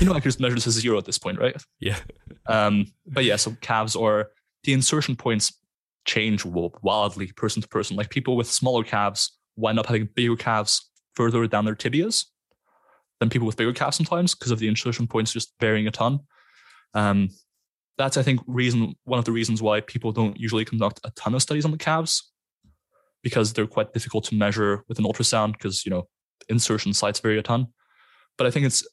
you know, I could just measure this as zero at this point, right? Yeah. Um, but yeah, so calves or the insertion points change wildly person to person. Like people with smaller calves wind up having bigger calves further down their tibias than people with bigger calves sometimes because of the insertion points just varying a ton. Um, that's I think reason one of the reasons why people don't usually conduct a ton of studies on the calves because they're quite difficult to measure with an ultrasound because you know insertion sites vary a ton. But I think it's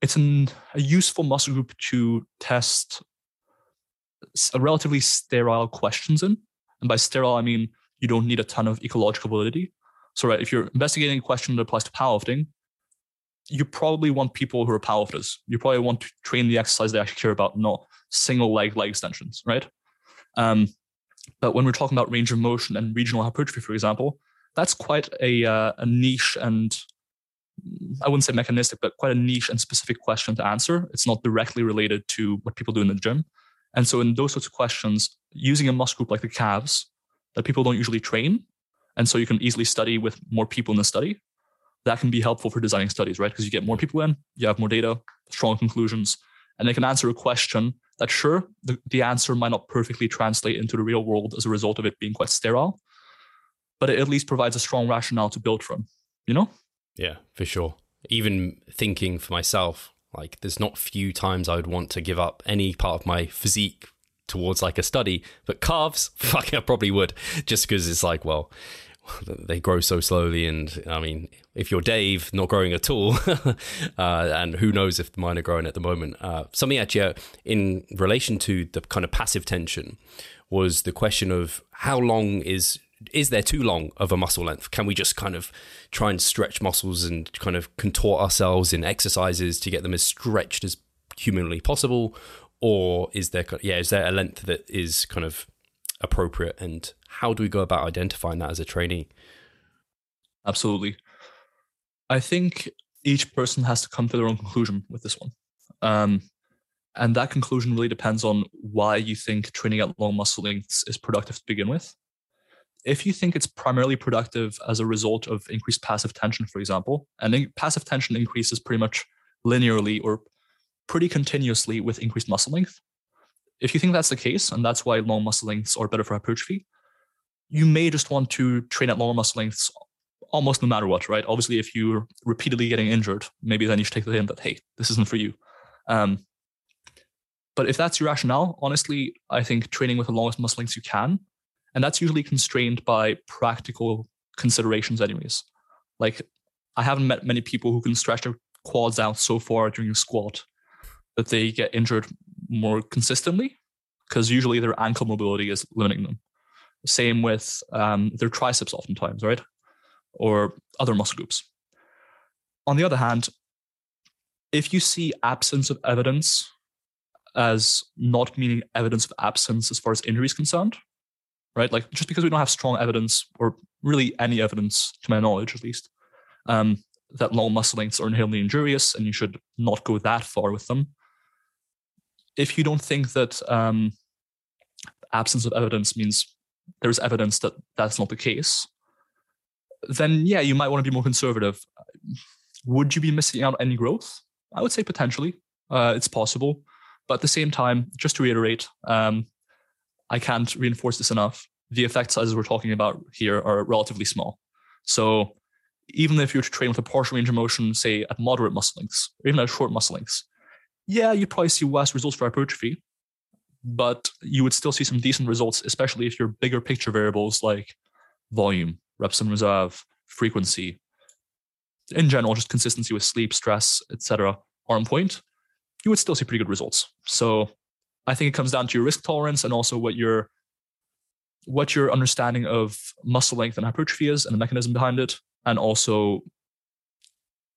it's an, a useful muscle group to test a relatively sterile questions in. And by sterile, I mean you don't need a ton of ecological validity. So, right, if you're investigating a question that applies to powerlifting, you probably want people who are powerlifters. You probably want to train the exercise they actually care about, not single leg leg extensions, right? Um, but when we're talking about range of motion and regional hypertrophy, for example, that's quite a, uh, a niche and I wouldn't say mechanistic, but quite a niche and specific question to answer. It's not directly related to what people do in the gym. And so, in those sorts of questions, using a muscle group like the calves that people don't usually train, and so you can easily study with more people in the study, that can be helpful for designing studies, right? Because you get more people in, you have more data, strong conclusions, and they can answer a question that, sure, the, the answer might not perfectly translate into the real world as a result of it being quite sterile, but it at least provides a strong rationale to build from, you know? Yeah, for sure. Even thinking for myself, like there's not few times I would want to give up any part of my physique towards like a study, but calves, fuck, I probably would, just because it's like, well, they grow so slowly, and I mean, if you're Dave, not growing at all, uh, and who knows if mine are growing at the moment. Uh, something actually uh, in relation to the kind of passive tension was the question of how long is is there too long of a muscle length? Can we just kind of try and stretch muscles and kind of contort ourselves in exercises to get them as stretched as humanly possible? Or is there, yeah, is there a length that is kind of appropriate? And how do we go about identifying that as a trainee? Absolutely. I think each person has to come to their own conclusion with this one. Um, and that conclusion really depends on why you think training at long muscle lengths is productive to begin with if you think it's primarily productive as a result of increased passive tension, for example, and passive tension increases pretty much linearly or pretty continuously with increased muscle length, if you think that's the case, and that's why long muscle lengths are better for hypertrophy, you may just want to train at longer muscle lengths almost no matter what, right? Obviously, if you're repeatedly getting injured, maybe then you should take the hint that, hey, this isn't for you. Um, but if that's your rationale, honestly, I think training with the longest muscle lengths you can and that's usually constrained by practical considerations, anyways. Like, I haven't met many people who can stretch their quads out so far during a squat that they get injured more consistently because usually their ankle mobility is limiting them. Same with um, their triceps, oftentimes, right? Or other muscle groups. On the other hand, if you see absence of evidence as not meaning evidence of absence as far as injury is concerned, right? Like just because we don't have strong evidence, or really any evidence, to my knowledge at least, um, that long muscle lengths are inherently injurious and you should not go that far with them. If you don't think that um, absence of evidence means there's evidence that that's not the case, then yeah, you might want to be more conservative. Would you be missing out any growth? I would say potentially. Uh, it's possible. But at the same time, just to reiterate, um, I can't reinforce this enough. The effect sizes we're talking about here are relatively small. So even if you were to train with a partial range of motion, say at moderate muscle lengths, or even at short muscle lengths, yeah, you'd probably see less results for hypertrophy, but you would still see some decent results, especially if your bigger picture variables like volume, reps in reserve, frequency, in general, just consistency with sleep, stress, etc., are on point, you would still see pretty good results. So I think it comes down to your risk tolerance and also what your what your understanding of muscle length and hypertrophy is and the mechanism behind it, and also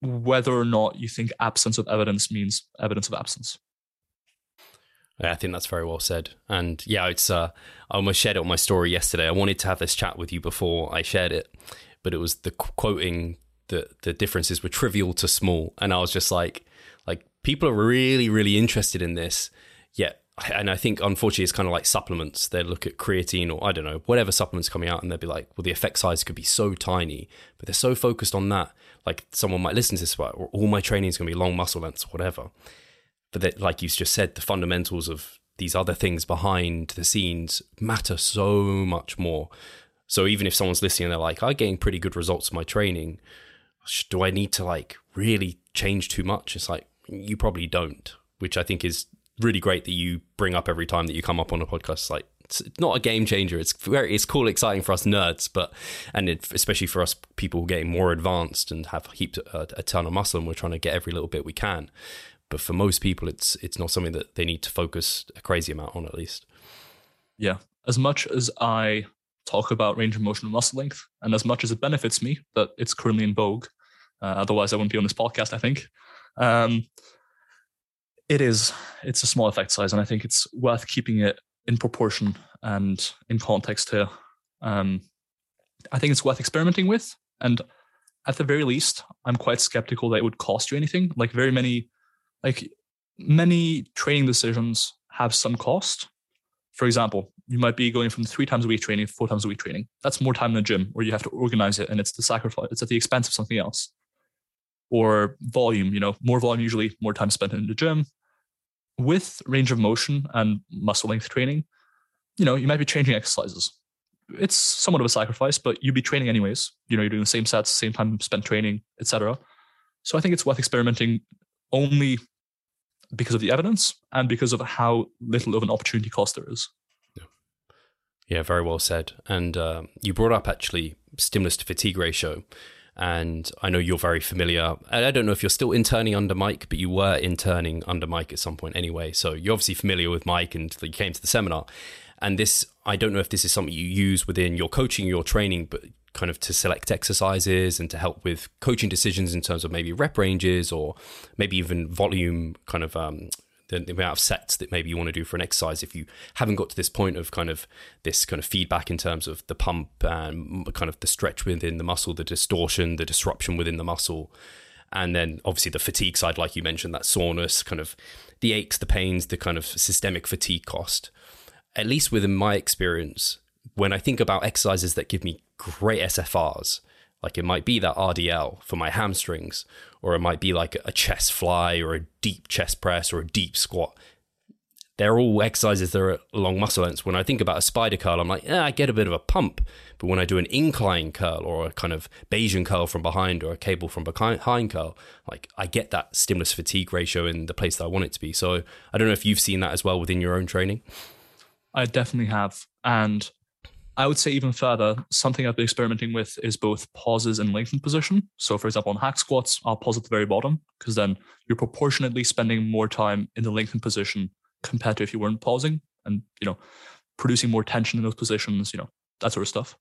whether or not you think absence of evidence means evidence of absence. I think that's very well said. And yeah, it's uh, I almost shared it on my story yesterday. I wanted to have this chat with you before I shared it, but it was the quoting that the differences were trivial to small, and I was just like, like people are really, really interested in this, yet. And I think unfortunately it's kind of like supplements. They look at creatine or I don't know, whatever supplements coming out and they'll be like, well, the effect size could be so tiny, but they're so focused on that. Like someone might listen to this, about, all my training is going to be long muscle lengths, whatever but that, like you just said, the fundamentals of these other things behind the scenes matter so much more. So even if someone's listening and they're like, I'm getting pretty good results from my training, do I need to like really change too much? It's like, you probably don't, which I think is really great that you bring up every time that you come up on a podcast. Like, it's not a game changer. It's very, it's cool, exciting for us nerds, but, and it, especially for us people getting more advanced and have heaped a, a ton of muscle and we're trying to get every little bit we can. But for most people it's it's not something that they need to focus a crazy amount on at least. Yeah. As much as i talk about range of motion and muscle length and as much as it benefits me that it's currently in vogue uh, otherwise i wouldn't be on this podcast i think um, it is it's a small effect size and i think it's worth keeping it in proportion and in context here um, i think it's worth experimenting with and at the very least i'm quite skeptical that it would cost you anything like very many like many training decisions have some cost. For example, you might be going from three times a week training four times a week training. That's more time in the gym where you have to organize it and it's the sacrifice, it's at the expense of something else. Or volume, you know, more volume usually, more time spent in the gym. With range of motion and muscle length training, you know, you might be changing exercises. It's somewhat of a sacrifice, but you'd be training anyways. You know, you're doing the same sets, same time spent training, etc. So I think it's worth experimenting only because of the evidence and because of how little of an opportunity cost there is. Yeah, yeah very well said. And uh, you brought up actually stimulus to fatigue ratio. And I know you're very familiar. I don't know if you're still interning under Mike, but you were interning under Mike at some point anyway. So you're obviously familiar with Mike and you came to the seminar. And this, I don't know if this is something you use within your coaching, your training, but kind of to select exercises and to help with coaching decisions in terms of maybe rep ranges or maybe even volume kind of um, the, the, amount of sets that maybe you want to do for an exercise if you haven't got to this point of kind of this kind of feedback in terms of the pump and kind of the stretch within the muscle the distortion the disruption within the muscle. And then obviously the fatigue side like you mentioned that soreness kind of the aches the pains the kind of systemic fatigue cost. At least within my experience when I think about exercises that give me great SFRs, like it might be that RDL for my hamstrings, or it might be like a chest fly or a deep chest press or a deep squat. They're all exercises that are long muscle lengths. When I think about a spider curl, I'm like, yeah, I get a bit of a pump. But when I do an incline curl or a kind of Bayesian curl from behind or a cable from behind curl, like I get that stimulus fatigue ratio in the place that I want it to be. So I don't know if you've seen that as well within your own training. I definitely have. And I would say even further, something I've been experimenting with is both pauses and lengthened position. So, for example, on hack squats, I'll pause at the very bottom because then you're proportionately spending more time in the lengthened position compared to if you weren't pausing and, you know, producing more tension in those positions, you know, that sort of stuff.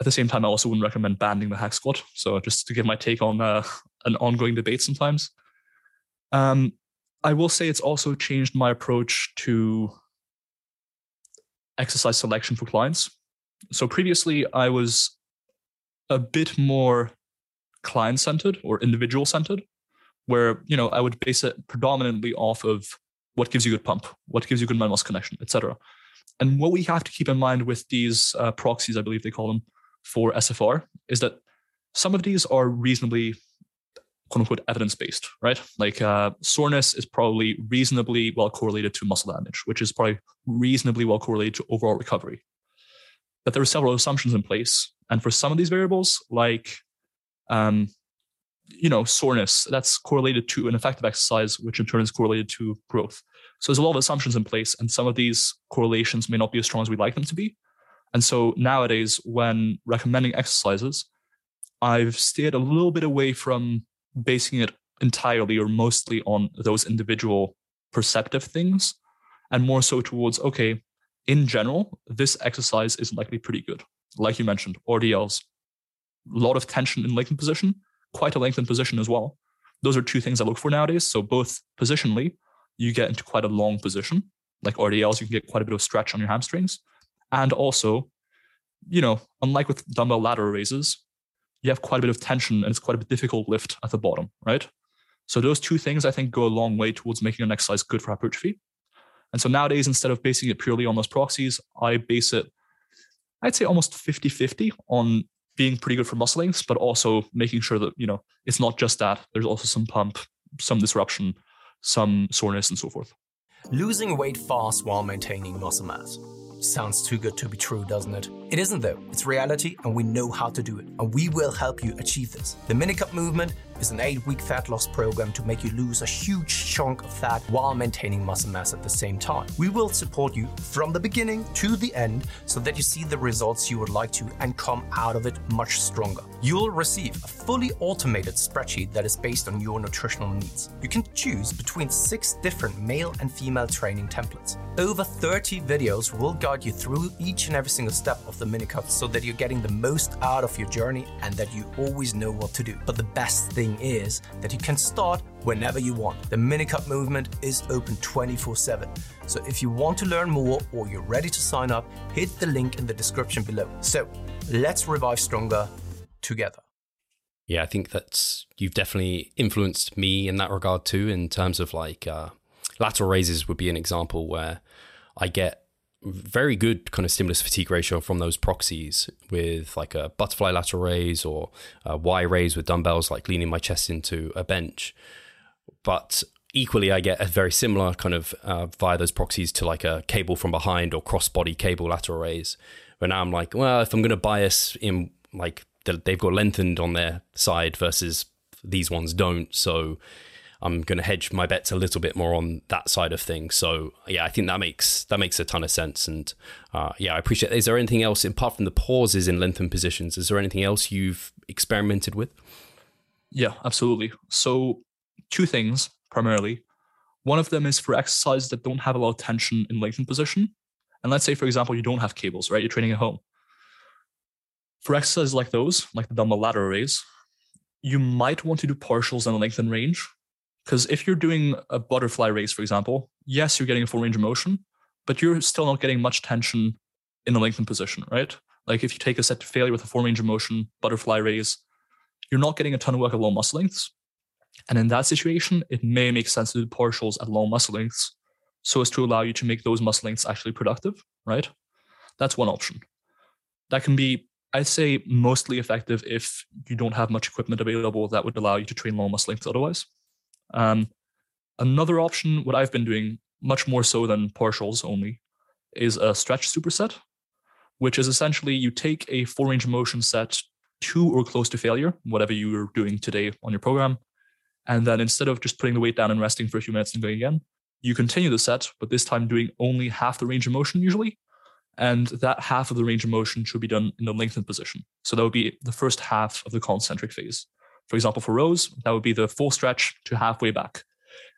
At the same time, I also wouldn't recommend banding the hack squat. So, just to give my take on uh, an ongoing debate sometimes. Um, I will say it's also changed my approach to exercise selection for clients. So previously, I was a bit more client centered or individual centered, where you know I would base it predominantly off of what gives you good pump, what gives you good mind connection, etc. And what we have to keep in mind with these uh, proxies, I believe they call them, for SFR, is that some of these are reasonably quote unquote evidence based, right? Like uh, soreness is probably reasonably well correlated to muscle damage, which is probably reasonably well correlated to overall recovery. But there are several assumptions in place. And for some of these variables, like um, you know, soreness, that's correlated to an effective exercise, which in turn is correlated to growth. So there's a lot of assumptions in place, and some of these correlations may not be as strong as we'd like them to be. And so nowadays, when recommending exercises, I've stayed a little bit away from basing it entirely or mostly on those individual perceptive things and more so towards, okay, in general, this exercise is likely pretty good. Like you mentioned, RDLs, a lot of tension in lengthened position, quite a lengthened position as well. Those are two things I look for nowadays. So both positionally, you get into quite a long position, like RDLs, you can get quite a bit of stretch on your hamstrings. And also, you know, unlike with dumbbell lateral raises, you have quite a bit of tension and it's quite a bit difficult lift at the bottom, right? So those two things I think go a long way towards making an exercise good for hypertrophy. And so nowadays, instead of basing it purely on those proxies, I base it, I'd say almost 50 50 on being pretty good for muscle lengths, but also making sure that, you know, it's not just that. There's also some pump, some disruption, some soreness, and so forth. Losing weight fast while maintaining muscle mass. Sounds too good to be true, doesn't it? It isn't though. It's reality and we know how to do it. And we will help you achieve this. The Minicut movement is an eight week fat loss program to make you lose a huge chunk of fat while maintaining muscle mass at the same time. We will support you from the beginning to the end so that you see the results you would like to and come out of it much stronger. You'll receive a fully automated spreadsheet that is based on your nutritional needs. You can choose between six different male and female training templates. Over 30 videos will guide you through each and every single step of the minicut so that you're getting the most out of your journey and that you always know what to do. But the best thing is that you can start whenever you want. The Minicut movement is open 24 7. So if you want to learn more or you're ready to sign up, hit the link in the description below. So let's revive stronger together. Yeah, I think that's you've definitely influenced me in that regard too. In terms of like uh, lateral raises would be an example where I get very good kind of stimulus fatigue ratio from those proxies with like a butterfly lateral raise or a Y raise with dumbbells, like leaning my chest into a bench. But equally, I get a very similar kind of uh, via those proxies to like a cable from behind or cross body cable lateral raise. Where now I'm like, well, if I'm going to bias in like they've got lengthened on their side versus these ones don't. So I'm going to hedge my bets a little bit more on that side of things. So yeah, I think that makes that makes a ton of sense. And uh, yeah, I appreciate. Is there anything else apart from the pauses in lengthened positions? Is there anything else you've experimented with? Yeah, absolutely. So two things primarily. One of them is for exercises that don't have a lot of tension in lengthened position. And let's say, for example, you don't have cables, right? You're training at home. For exercises like those, like the dumbbell lateral raise, you might want to do partials in a lengthened range because if you're doing a butterfly raise, for example, yes, you're getting a full range of motion, but you're still not getting much tension in the lengthened position, right? Like if you take a set to failure with a full range of motion butterfly raise, you're not getting a ton of work at low muscle lengths. And in that situation, it may make sense to do partials at low muscle lengths so as to allow you to make those muscle lengths actually productive, right? That's one option. That can be, I'd say, mostly effective if you don't have much equipment available that would allow you to train low muscle lengths otherwise. Um, another option, what I've been doing much more so than partials only, is a stretch superset, which is essentially you take a full range motion set to or close to failure, whatever you are doing today on your program. And then instead of just putting the weight down and resting for a few minutes and going again, you continue the set, but this time doing only half the range of motion usually. And that half of the range of motion should be done in the lengthened position. So that would be the first half of the concentric phase. For example, for rows, that would be the full stretch to halfway back.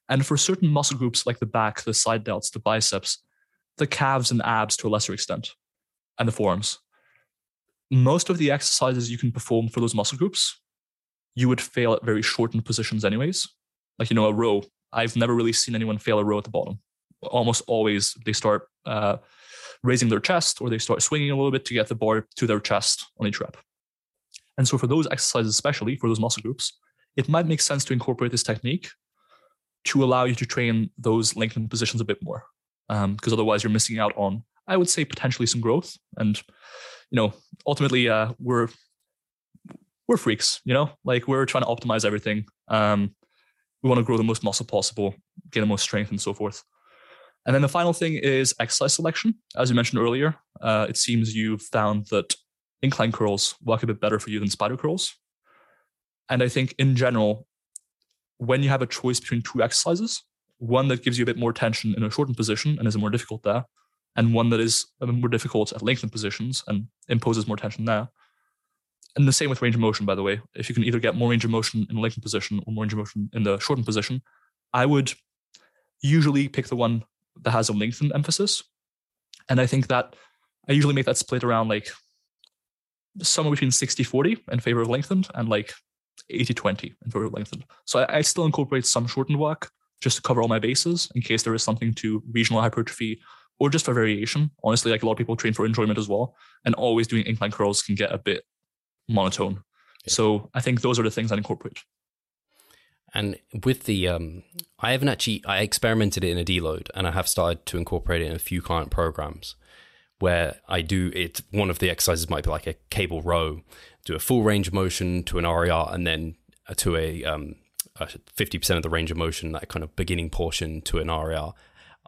And for certain muscle groups like the back, the side delts, the biceps, the calves and abs to a lesser extent, and the forearms, most of the exercises you can perform for those muscle groups, you would fail at very shortened positions, anyways. Like, you know, a row, I've never really seen anyone fail a row at the bottom. Almost always they start uh, raising their chest or they start swinging a little bit to get the bar to their chest on each rep. And so for those exercises, especially for those muscle groups, it might make sense to incorporate this technique to allow you to train those lengthened positions a bit more. Because um, otherwise you're missing out on, I would say, potentially some growth. And, you know, ultimately uh, we're we're freaks, you know, like we're trying to optimize everything. Um, we want to grow the most muscle possible, get the most strength and so forth. And then the final thing is exercise selection. As you mentioned earlier, uh, it seems you've found that incline curls work a bit better for you than spider curls. And I think in general, when you have a choice between two exercises, one that gives you a bit more tension in a shortened position and is more difficult there, and one that is more difficult at lengthened positions and imposes more tension there. And the same with range of motion, by the way. If you can either get more range of motion in a lengthened position or more range of motion in the shortened position, I would usually pick the one that has a lengthened emphasis. And I think that I usually make that split around like somewhere between 60 40 in favor of lengthened and like 80 20 in favor of lengthened. So I, I, still incorporate some shortened work just to cover all my bases in case there is something to regional hypertrophy or just for variation. Honestly, like a lot of people train for enjoyment as well. And always doing incline curls can get a bit monotone. Yeah. So I think those are the things I incorporate. And with the, um, I haven't actually, I experimented it in a deload and I have started to incorporate it in a few client programs where I do it. One of the exercises might be like a cable row, do a full range of motion to an RIR and then to a, um, 50% of the range of motion, that kind of beginning portion to an RIR.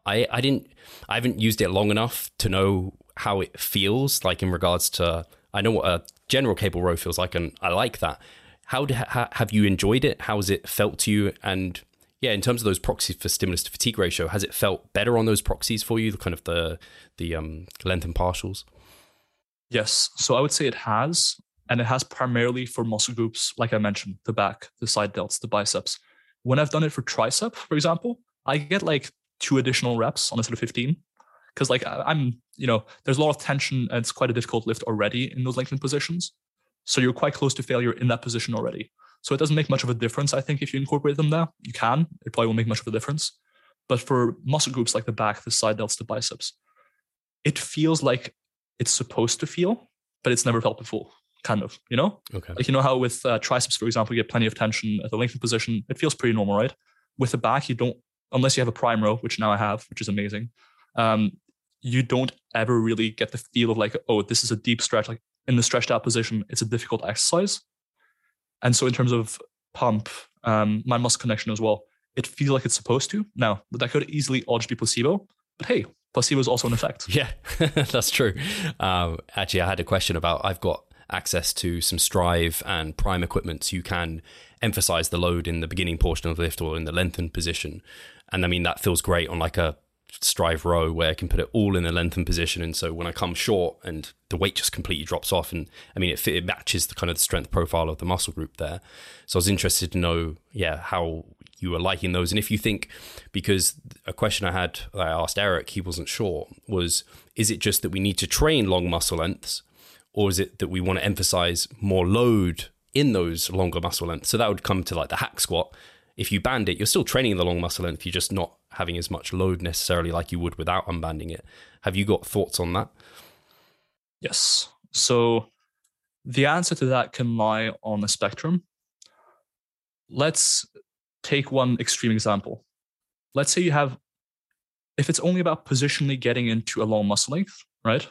I, I didn't, I haven't used it long enough to know how it feels like in regards to, I know what a general cable row feels like, and I like that. How, do, how have you enjoyed it? How has it felt to you? And yeah, in terms of those proxies for stimulus to fatigue ratio, has it felt better on those proxies for you? The kind of the the um, lengthened partials. Yes, so I would say it has, and it has primarily for muscle groups like I mentioned, the back, the side delts, the biceps. When I've done it for tricep, for example, I get like two additional reps on a set of fifteen because like I'm, you know, there's a lot of tension and it's quite a difficult lift already in those lengthened positions. So you're quite close to failure in that position already. So it doesn't make much of a difference, I think, if you incorporate them there. You can, it probably won't make much of a difference. But for muscle groups like the back, the side delts, the biceps, it feels like it's supposed to feel, but it's never felt before, kind of, you know? Okay. Like, you know how with uh, triceps, for example, you get plenty of tension at the lengthened position. It feels pretty normal, right? With the back, you don't, unless you have a prime row, which now I have, which is amazing. Um, you don't ever really get the feel of like, oh, this is a deep stretch. Like in the stretched out position, it's a difficult exercise. And so in terms of pump, um, my muscle connection as well, it feels like it's supposed to. Now, that could easily all just be placebo, but hey, placebo is also an effect. Yeah, that's true. Um, actually, I had a question about I've got access to some Strive and Prime equipment, so you can emphasize the load in the beginning portion of the lift or in the lengthened position. And I mean, that feels great on like a strive row where I can put it all in a lengthened position. And so when I come short and the weight just completely drops off, and I mean, it, it matches the kind of the strength profile of the muscle group there. So I was interested to know, yeah, how you were liking those. And if you think, because a question I had, I asked Eric, he wasn't sure, was is it just that we need to train long muscle lengths, or is it that we want to emphasize more load in those longer muscle lengths? So that would come to like the hack squat. If you band it, you're still training the long muscle length, you're just not having as much load necessarily like you would without unbanding it. Have you got thoughts on that? Yes. So the answer to that can lie on a spectrum. Let's take one extreme example. Let's say you have, if it's only about positionally getting into a long muscle length, right?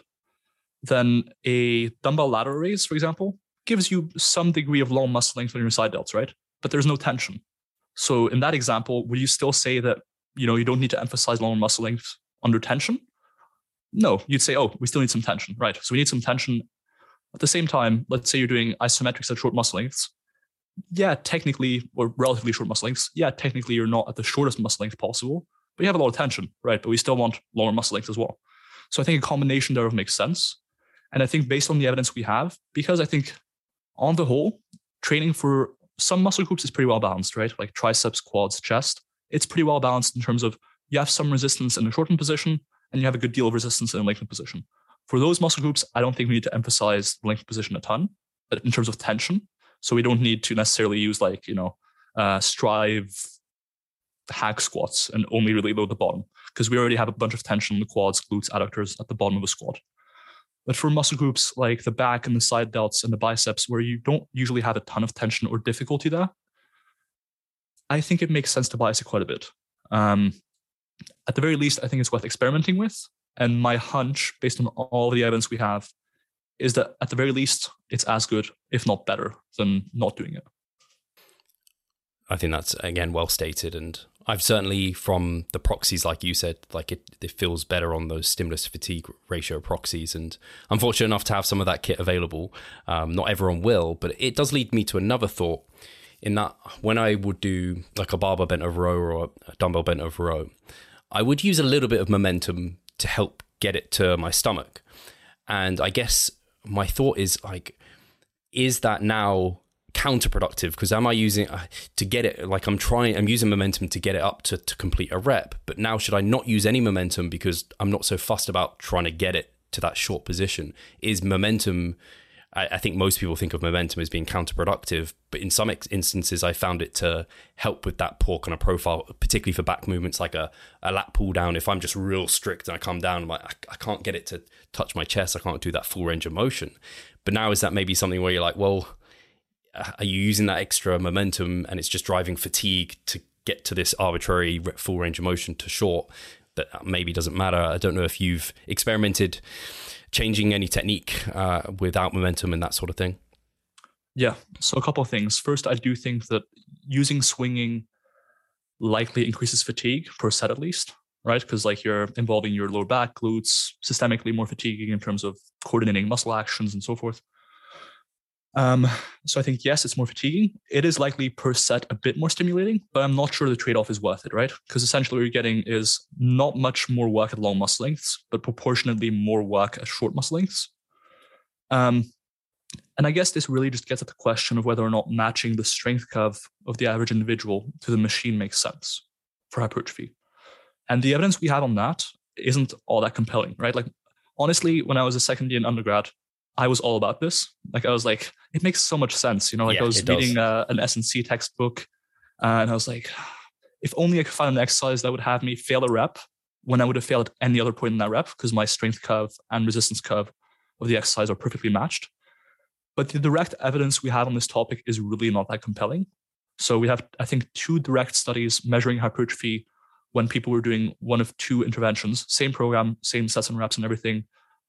Then a dumbbell lateral raise, for example, gives you some degree of long muscle length on your side delts, right? But there's no tension. So in that example, would you still say that you know, you don't need to emphasize long muscle length under tension. No, you'd say, oh, we still need some tension, right? So we need some tension. At the same time, let's say you're doing isometrics at short muscle lengths. Yeah, technically, or relatively short muscle lengths. Yeah, technically, you're not at the shortest muscle length possible, but you have a lot of tension, right? But we still want longer muscle length as well. So I think a combination thereof makes sense. And I think based on the evidence we have, because I think on the whole, training for some muscle groups is pretty well balanced, right? Like triceps, quads, chest it's pretty well balanced in terms of you have some resistance in the shortened position and you have a good deal of resistance in the lengthened position. For those muscle groups, I don't think we need to emphasize the lengthened position a ton in terms of tension. So we don't need to necessarily use like, you know, uh, strive hack squats and only really load the bottom because we already have a bunch of tension in the quads, glutes, adductors at the bottom of a squat. But for muscle groups like the back and the side delts and the biceps, where you don't usually have a ton of tension or difficulty there, I think it makes sense to bias it quite a bit. Um, at the very least, I think it's worth experimenting with. And my hunch, based on all the evidence we have, is that at the very least, it's as good, if not better, than not doing it. I think that's again well stated, and I've certainly from the proxies, like you said, like it, it feels better on those stimulus fatigue ratio proxies, and I'm fortunate enough to have some of that kit available. Um, not everyone will, but it does lead me to another thought, in that when I would do like a barbell bent over row or a dumbbell bent over row, I would use a little bit of momentum to help get it to my stomach. And I guess my thought is like, is that now counterproductive? Because am I using uh, to get it like I'm trying, I'm using momentum to get it up to, to complete a rep, but now should I not use any momentum because I'm not so fussed about trying to get it to that short position? Is momentum I, I, think most people think of momentum as being counterproductive, but in some ex- instances, I found it to help with that poor kind of profile, particularly for back movements like a, a lat pull down. If I'm just real strict and I come down, I'm like, I, I can't get it to touch my chest. I can't do that full range of motion. But now is that maybe something where you're like, well, uh, are you using that extra momentum and it's just driving fatigue to get to this arbitrary full range of motion to short? That maybe doesn't matter. I don't know if you've experimented changing any technique uh, without momentum and that sort of thing? Yeah. So a couple of things. First, I do think that using swinging likely increases fatigue per set at least, right? Because like you're involving your lower back, glutes, systemically more fatiguing in terms of coordinating muscle actions and so forth. Um, so I think yes, it's more fatiguing. It is likely per set a bit more stimulating, but I'm not sure the trade-off is worth it, right? Because essentially what you're getting is not much more work at long muscle lengths, but proportionately more work at short muscle lengths. Um, and I guess this really just gets at the question of whether or not matching the strength curve of the average individual to the machine makes sense for hypertrophy. And the evidence we have on that isn't all that compelling, right? Like honestly, when I was a second year in undergrad, I was all about this. Like I was like, it makes so much sense. You know, like yeah, I was reading uh, an S&C textbook, uh, and I was like, if only I could find an exercise that would have me fail a rep when I would have failed at any other point in that rep, because my strength curve and resistance curve of the exercise are perfectly matched. But the direct evidence we have on this topic is really not that compelling. So we have, I think, two direct studies measuring hypertrophy when people were doing one of two interventions, same program, same sets and reps and everything,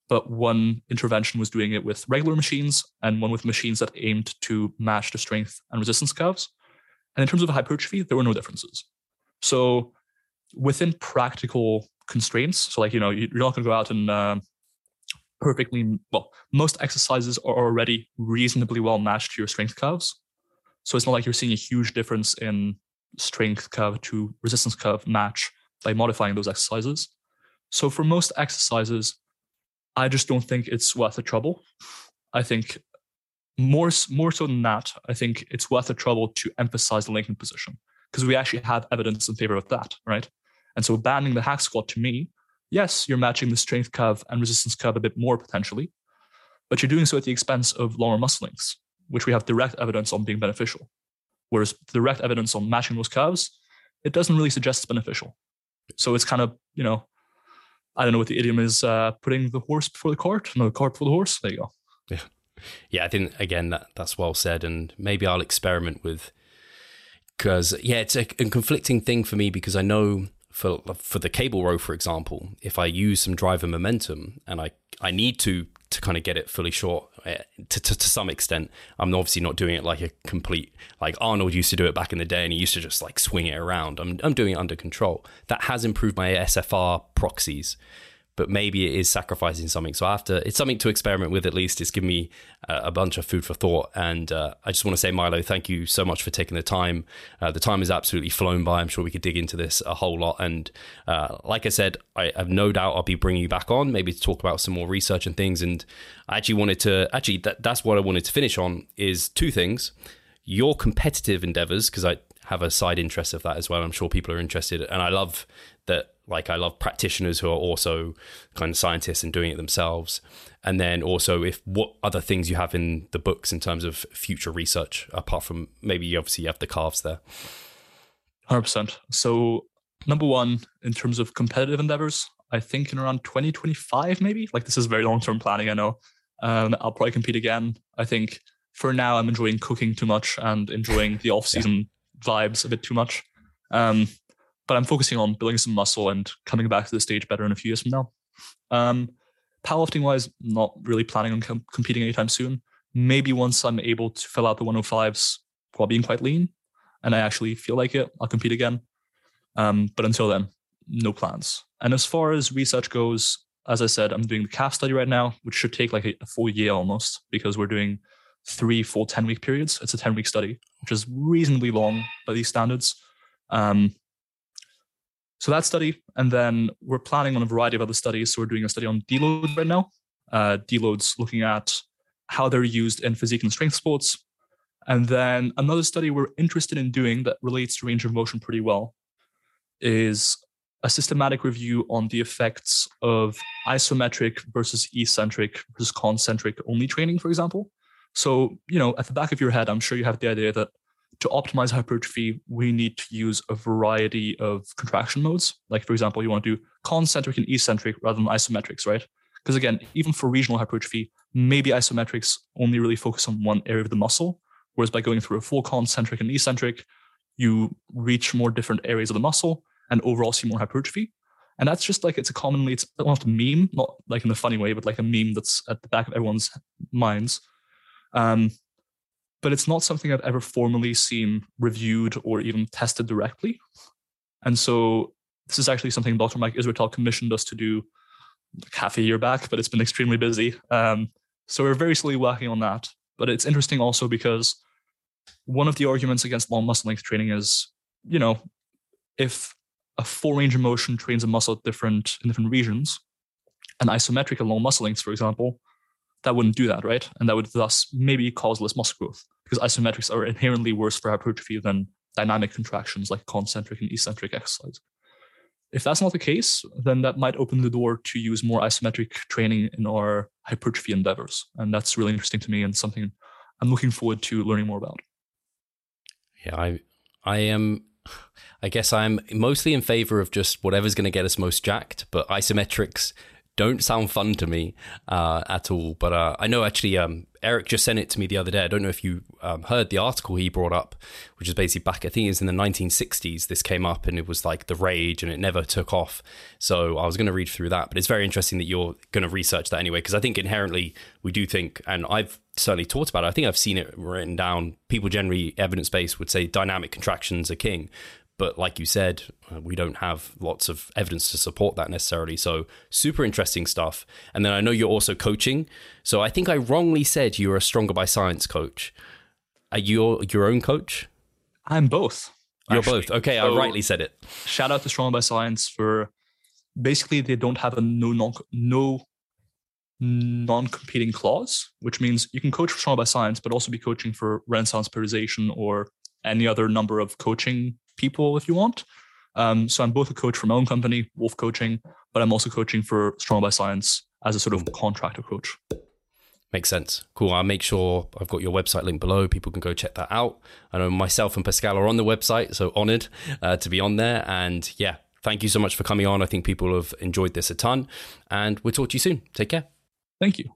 but one intervention was doing it with regular machines and one with machines that aimed to match the strength and resistance curves. And in terms of hypertrophy, there were no differences. So within practical constraints, so like, you know, you're not going to go out and uh, perfectly, well, most exercises are already reasonably well matched to your strength curves. So it's not like you're seeing a huge difference in strength curve to resistance curve match by modifying those exercises. So for most exercises, I just don't think it's worth the trouble. I think more more so than that, I think it's worth the trouble to emphasize the linking position because we actually have evidence in favor of that, right? And so banning the hack squat to me, yes, you're matching the strength curve and resistance curve a bit more potentially, but you're doing so at the expense of longer muscle lengths, which we have direct evidence on being beneficial. Whereas direct evidence on matching those curves, it doesn't really suggest it's beneficial. So it's kind of, you know, I don't know what the idiom is, uh, putting the horse before the cart. No, the cart before the horse. There you go. Yeah. Yeah, I think, again, that, that's well said. And maybe I'll experiment with, because, yeah, it's a, a conflicting thing for me because I know for for the cable row, for example, if I use some driver momentum and I, I need to to kind of get it fully short uh, to, to, to some extent. I'm obviously not doing it like a complete like Arnold used to do it back in the day, and he used to just like swing it around. I'm I'm doing it under control. That has improved my SFR proxies but maybe it is sacrificing something. So to, it's something to experiment with at least. It's given me uh, a bunch of food for thought. And uh, I just want to say, Milo, thank you so much for taking the time. Uh, the time has absolutely flown by. I'm sure we could dig into this a whole lot. And uh, like I said, I have no doubt I'll be bringing you back on, maybe to talk about some more research and things. And I actually wanted to, actually, that, that's what I wanted to finish on is two things. Your competitive endeavors, because I have a side interest of that as well. I'm sure people are interested. And I love that like I love practitioners who are also kind of scientists and doing it themselves. And then also if what other things you have in the books in terms of future research, apart from maybe obviously you have the calves there. 100%. So number one, in terms of competitive endeavors, I think in around 2025, maybe like this is very long-term planning. I know um, I'll probably compete again. I think for now I'm enjoying cooking too much and enjoying the off-season yeah. vibes a bit too much. Um, but I'm focusing on building some muscle and coming back to the stage better in a few years from now. Um, powerlifting wise, not really planning on com- competing anytime soon. Maybe once I'm able to fill out the 105s while being quite lean and I actually feel like it, I'll compete again. Um, but until then, no plans. And as far as research goes, as I said, I'm doing the calf study right now, which should take like a, a full year almost because we're doing three full 10 week periods. It's a 10 week study, which is reasonably long by these standards. Um, so that study, and then we're planning on a variety of other studies. So we're doing a study on deloads right now. Uh, deloads looking at how they're used in physique and strength sports. And then another study we're interested in doing that relates to range of motion pretty well is a systematic review on the effects of isometric versus eccentric versus concentric only training, for example. So, you know, at the back of your head, I'm sure you have the idea that to optimize hypertrophy, we need to use a variety of contraction modes. Like, for example, you want to do concentric and eccentric rather than isometrics, right? Because again, even for regional hypertrophy, maybe isometrics only really focus on one area of the muscle. Whereas by going through a full concentric and eccentric, you reach more different areas of the muscle and overall see more hypertrophy. And that's just like it's a commonly it's almost a meme, not like in the funny way, but like a meme that's at the back of everyone's minds. Um, but it's not something I've ever formally seen reviewed or even tested directly. And so this is actually something Dr. Mike Israetel commissioned us to do like half a year back, but it's been extremely busy. Um, so we're very slowly working on that. But it's interesting also because one of the arguments against long muscle length training is, you know, if a full range of motion trains a muscle different in different regions, and isometric and long muscle lengths, for example, that wouldn't do that, right? And that would thus maybe cause less muscle growth because isometrics are inherently worse for hypertrophy than dynamic contractions like concentric and eccentric exercise. If that's not the case, then that might open the door to use more isometric training in our hypertrophy endeavors. And that's really interesting to me and something I'm looking forward to learning more about. Yeah, I I am I guess I'm mostly in favor of just whatever's going to get us most jacked, but isometrics don't sound fun to me uh, at all. But uh, I know actually um, Eric just sent it to me the other day. I don't know if you um, heard the article he brought up, which is basically back, I think it was in the 1960s. This came up and it was like the rage and it never took off. So I was going to read through that. But it's very interesting that you're going to research that anyway, because I think inherently we do think, and I've certainly talked about it, I think I've seen it written down. People generally, evidence based, would say dynamic contractions are king. But like you said, uh, we don't have lots of evidence to support that necessarily. So super interesting stuff. And then I know you're also coaching. So I think I wrongly said you were a Stronger by Science coach. Are you your own coach? I'm both. You're actually. both. Okay, so, I rightly said it. Shout out to Stronger by Science for basically they don't have a no non no non-competing clause, which means you can coach for Stronger by Science, but also be coaching for Renaissance Periodization or any other number of coaching people if you want. Um, so I'm both a coach for my own company, Wolf Coaching, but I'm also coaching for Strong by Science as a sort of contractor coach. Makes sense. Cool. I'll make sure I've got your website link below. People can go check that out. I know myself and Pascal are on the website, so honored uh, to be on there. And yeah, thank you so much for coming on. I think people have enjoyed this a ton. And we'll talk to you soon. Take care. Thank you.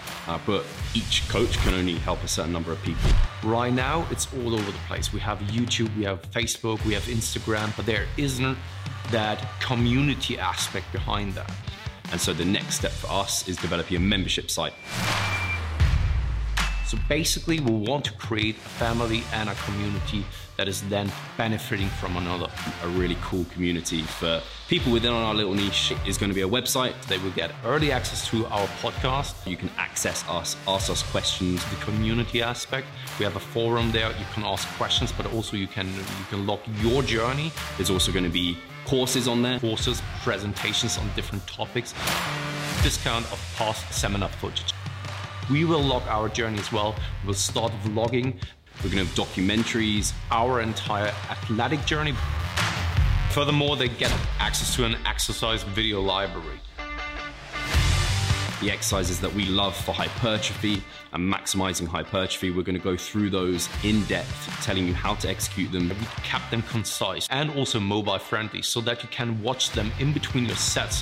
uh, but each coach can only help a certain number of people. Right now, it's all over the place. We have YouTube, we have Facebook, we have Instagram, but there isn't that community aspect behind that. And so the next step for us is developing a membership site. So basically, we want to create a family and a community that is then benefiting from another. A really cool community for people within our little niche is going to be a website. They will get early access to our podcast. You can access us, ask us questions. The community aspect, we have a forum there. You can ask questions, but also you can you can log your journey. There's also going to be courses on there. Courses, presentations on different topics, discount of past seminar footage. We will log our journey as well. We'll start vlogging. We're going to have documentaries. Our entire athletic journey. Furthermore, they get access to an exercise video library the exercises that we love for hypertrophy and maximizing hypertrophy. We're going to go through those in depth, telling you how to execute them. We kept them concise and also mobile friendly so that you can watch them in between your sets.